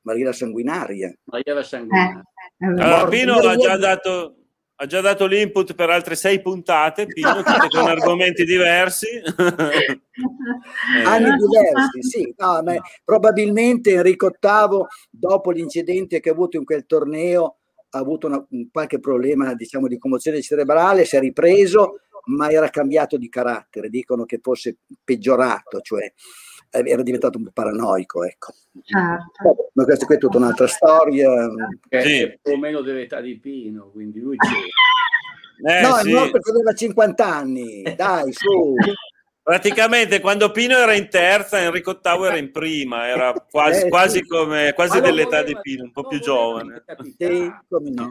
Maria la sanguinaria. Maria la Eh, sanguinaria. Allora, Pino ha già dato. Ha già dato l'input per altre sei puntate, Pino, [LAUGHS] tutte con argomenti diversi. [LAUGHS] Eh, Anni diversi, sì, no, ma probabilmente Enrico VIII, dopo l'incidente che ha avuto in quel torneo, ha avuto una- un qualche problema, diciamo, di commozione cerebrale, si è ripreso, ma era cambiato di carattere, dicono che fosse peggiorato, cioè era diventato un po' paranoico, ecco. Certo. Ma questa qui è tutta un'altra storia. Che Sì. è più o meno dell'età di Pino, quindi lui c'è. eh, no, sì. è morto perché aveva 50 anni, dai, su. Praticamente quando Pino era in terza, Enrico VIII era in prima, era quasi, Eh, sì. quasi come quasi dell'età voleva- di Pino, un po' più giovane. Sì, come no,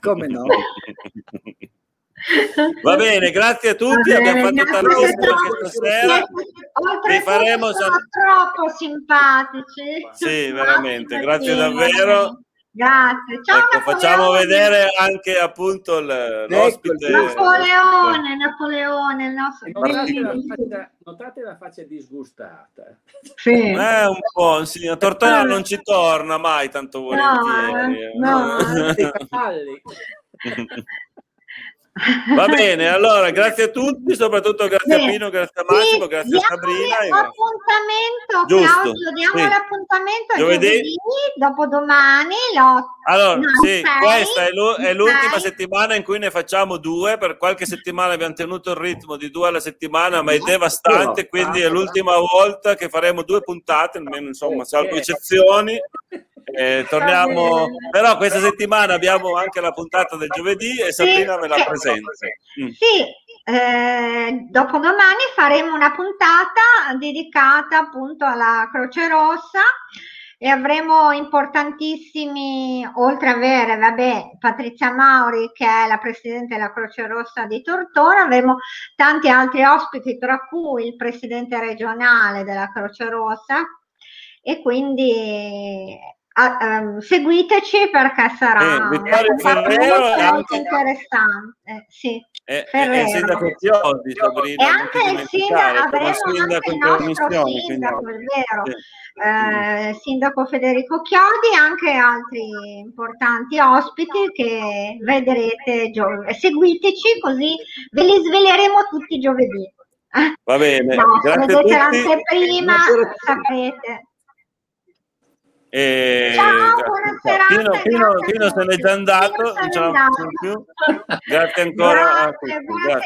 come no. [LAUGHS] Va bene, grazie a tutti, Va abbiamo bene, fatto tantissimo a questa tutti. sera. Oltretutto Vi faremo sono san- troppo simpatici. Sì, veramente, grazie davvero. Grazie. Ciao Ecco, facciamo vedere anche appunto il- l'ospite. Napoleone, Napoleone, il nostro Notate la, faccia, notate la faccia disgustata. Sì. Eh, un po', sì, a Tortona non ci torna mai tanto volentieri. eh, no, eh. [LAUGHS] Va [LAUGHS] bene, allora grazie a tutti, soprattutto grazie a Bene. Pino, grazie a Massimo, Sì, grazie a Sabrina. e- L'appuntamento, Giusto, Claudio, diamo sì. l'appuntamento Giovedì? giovedì, dopodomani. Allora, no, sì, sei, questa è, l'u- è l'ultima sei. settimana in cui ne facciamo due. Per qualche settimana abbiamo tenuto il ritmo di due alla settimana, ma è devastante. Quindi è l'ultima volta che faremo due puntate, almeno insomma, salvo eccezioni. Eh, torniamo, però questa settimana abbiamo anche la puntata del giovedì e Sabrina ve la presenta. Mm. Sì, eh, dopodomani faremo una puntata dedicata appunto alla Croce Rossa e avremo importantissimi, oltre ad avere, vabbè, Patrizia Mauri che è la Presidente della Croce Rossa di Tortona, avremo tanti altri ospiti, tra cui il Presidente regionale della Croce Rossa e quindi ah, ehm, seguiteci perché sarà Eh, Vittorio una Ferrero molto, interessante. Sì. E, e- Ferrero. e il sindaco Chiodi, Sabrina, E anche il sindaco, avremo sindaco anche il nostro sindaco, è quindi- vero, Sì. eh, sindaco Federico Chiodi e anche altri importanti ospiti che vedrete, gio- seguiteci così ve li sveleremo tutti giovedì. Va bene, No, grazie a vedete tutti. l'anteprima Buonasera. E... Ciao, buona Pino, Pino, grazie a Pino se n'è tutti. già andato, non facciamo più. Grazie ancora a Grazie, tutti. buona Grazie.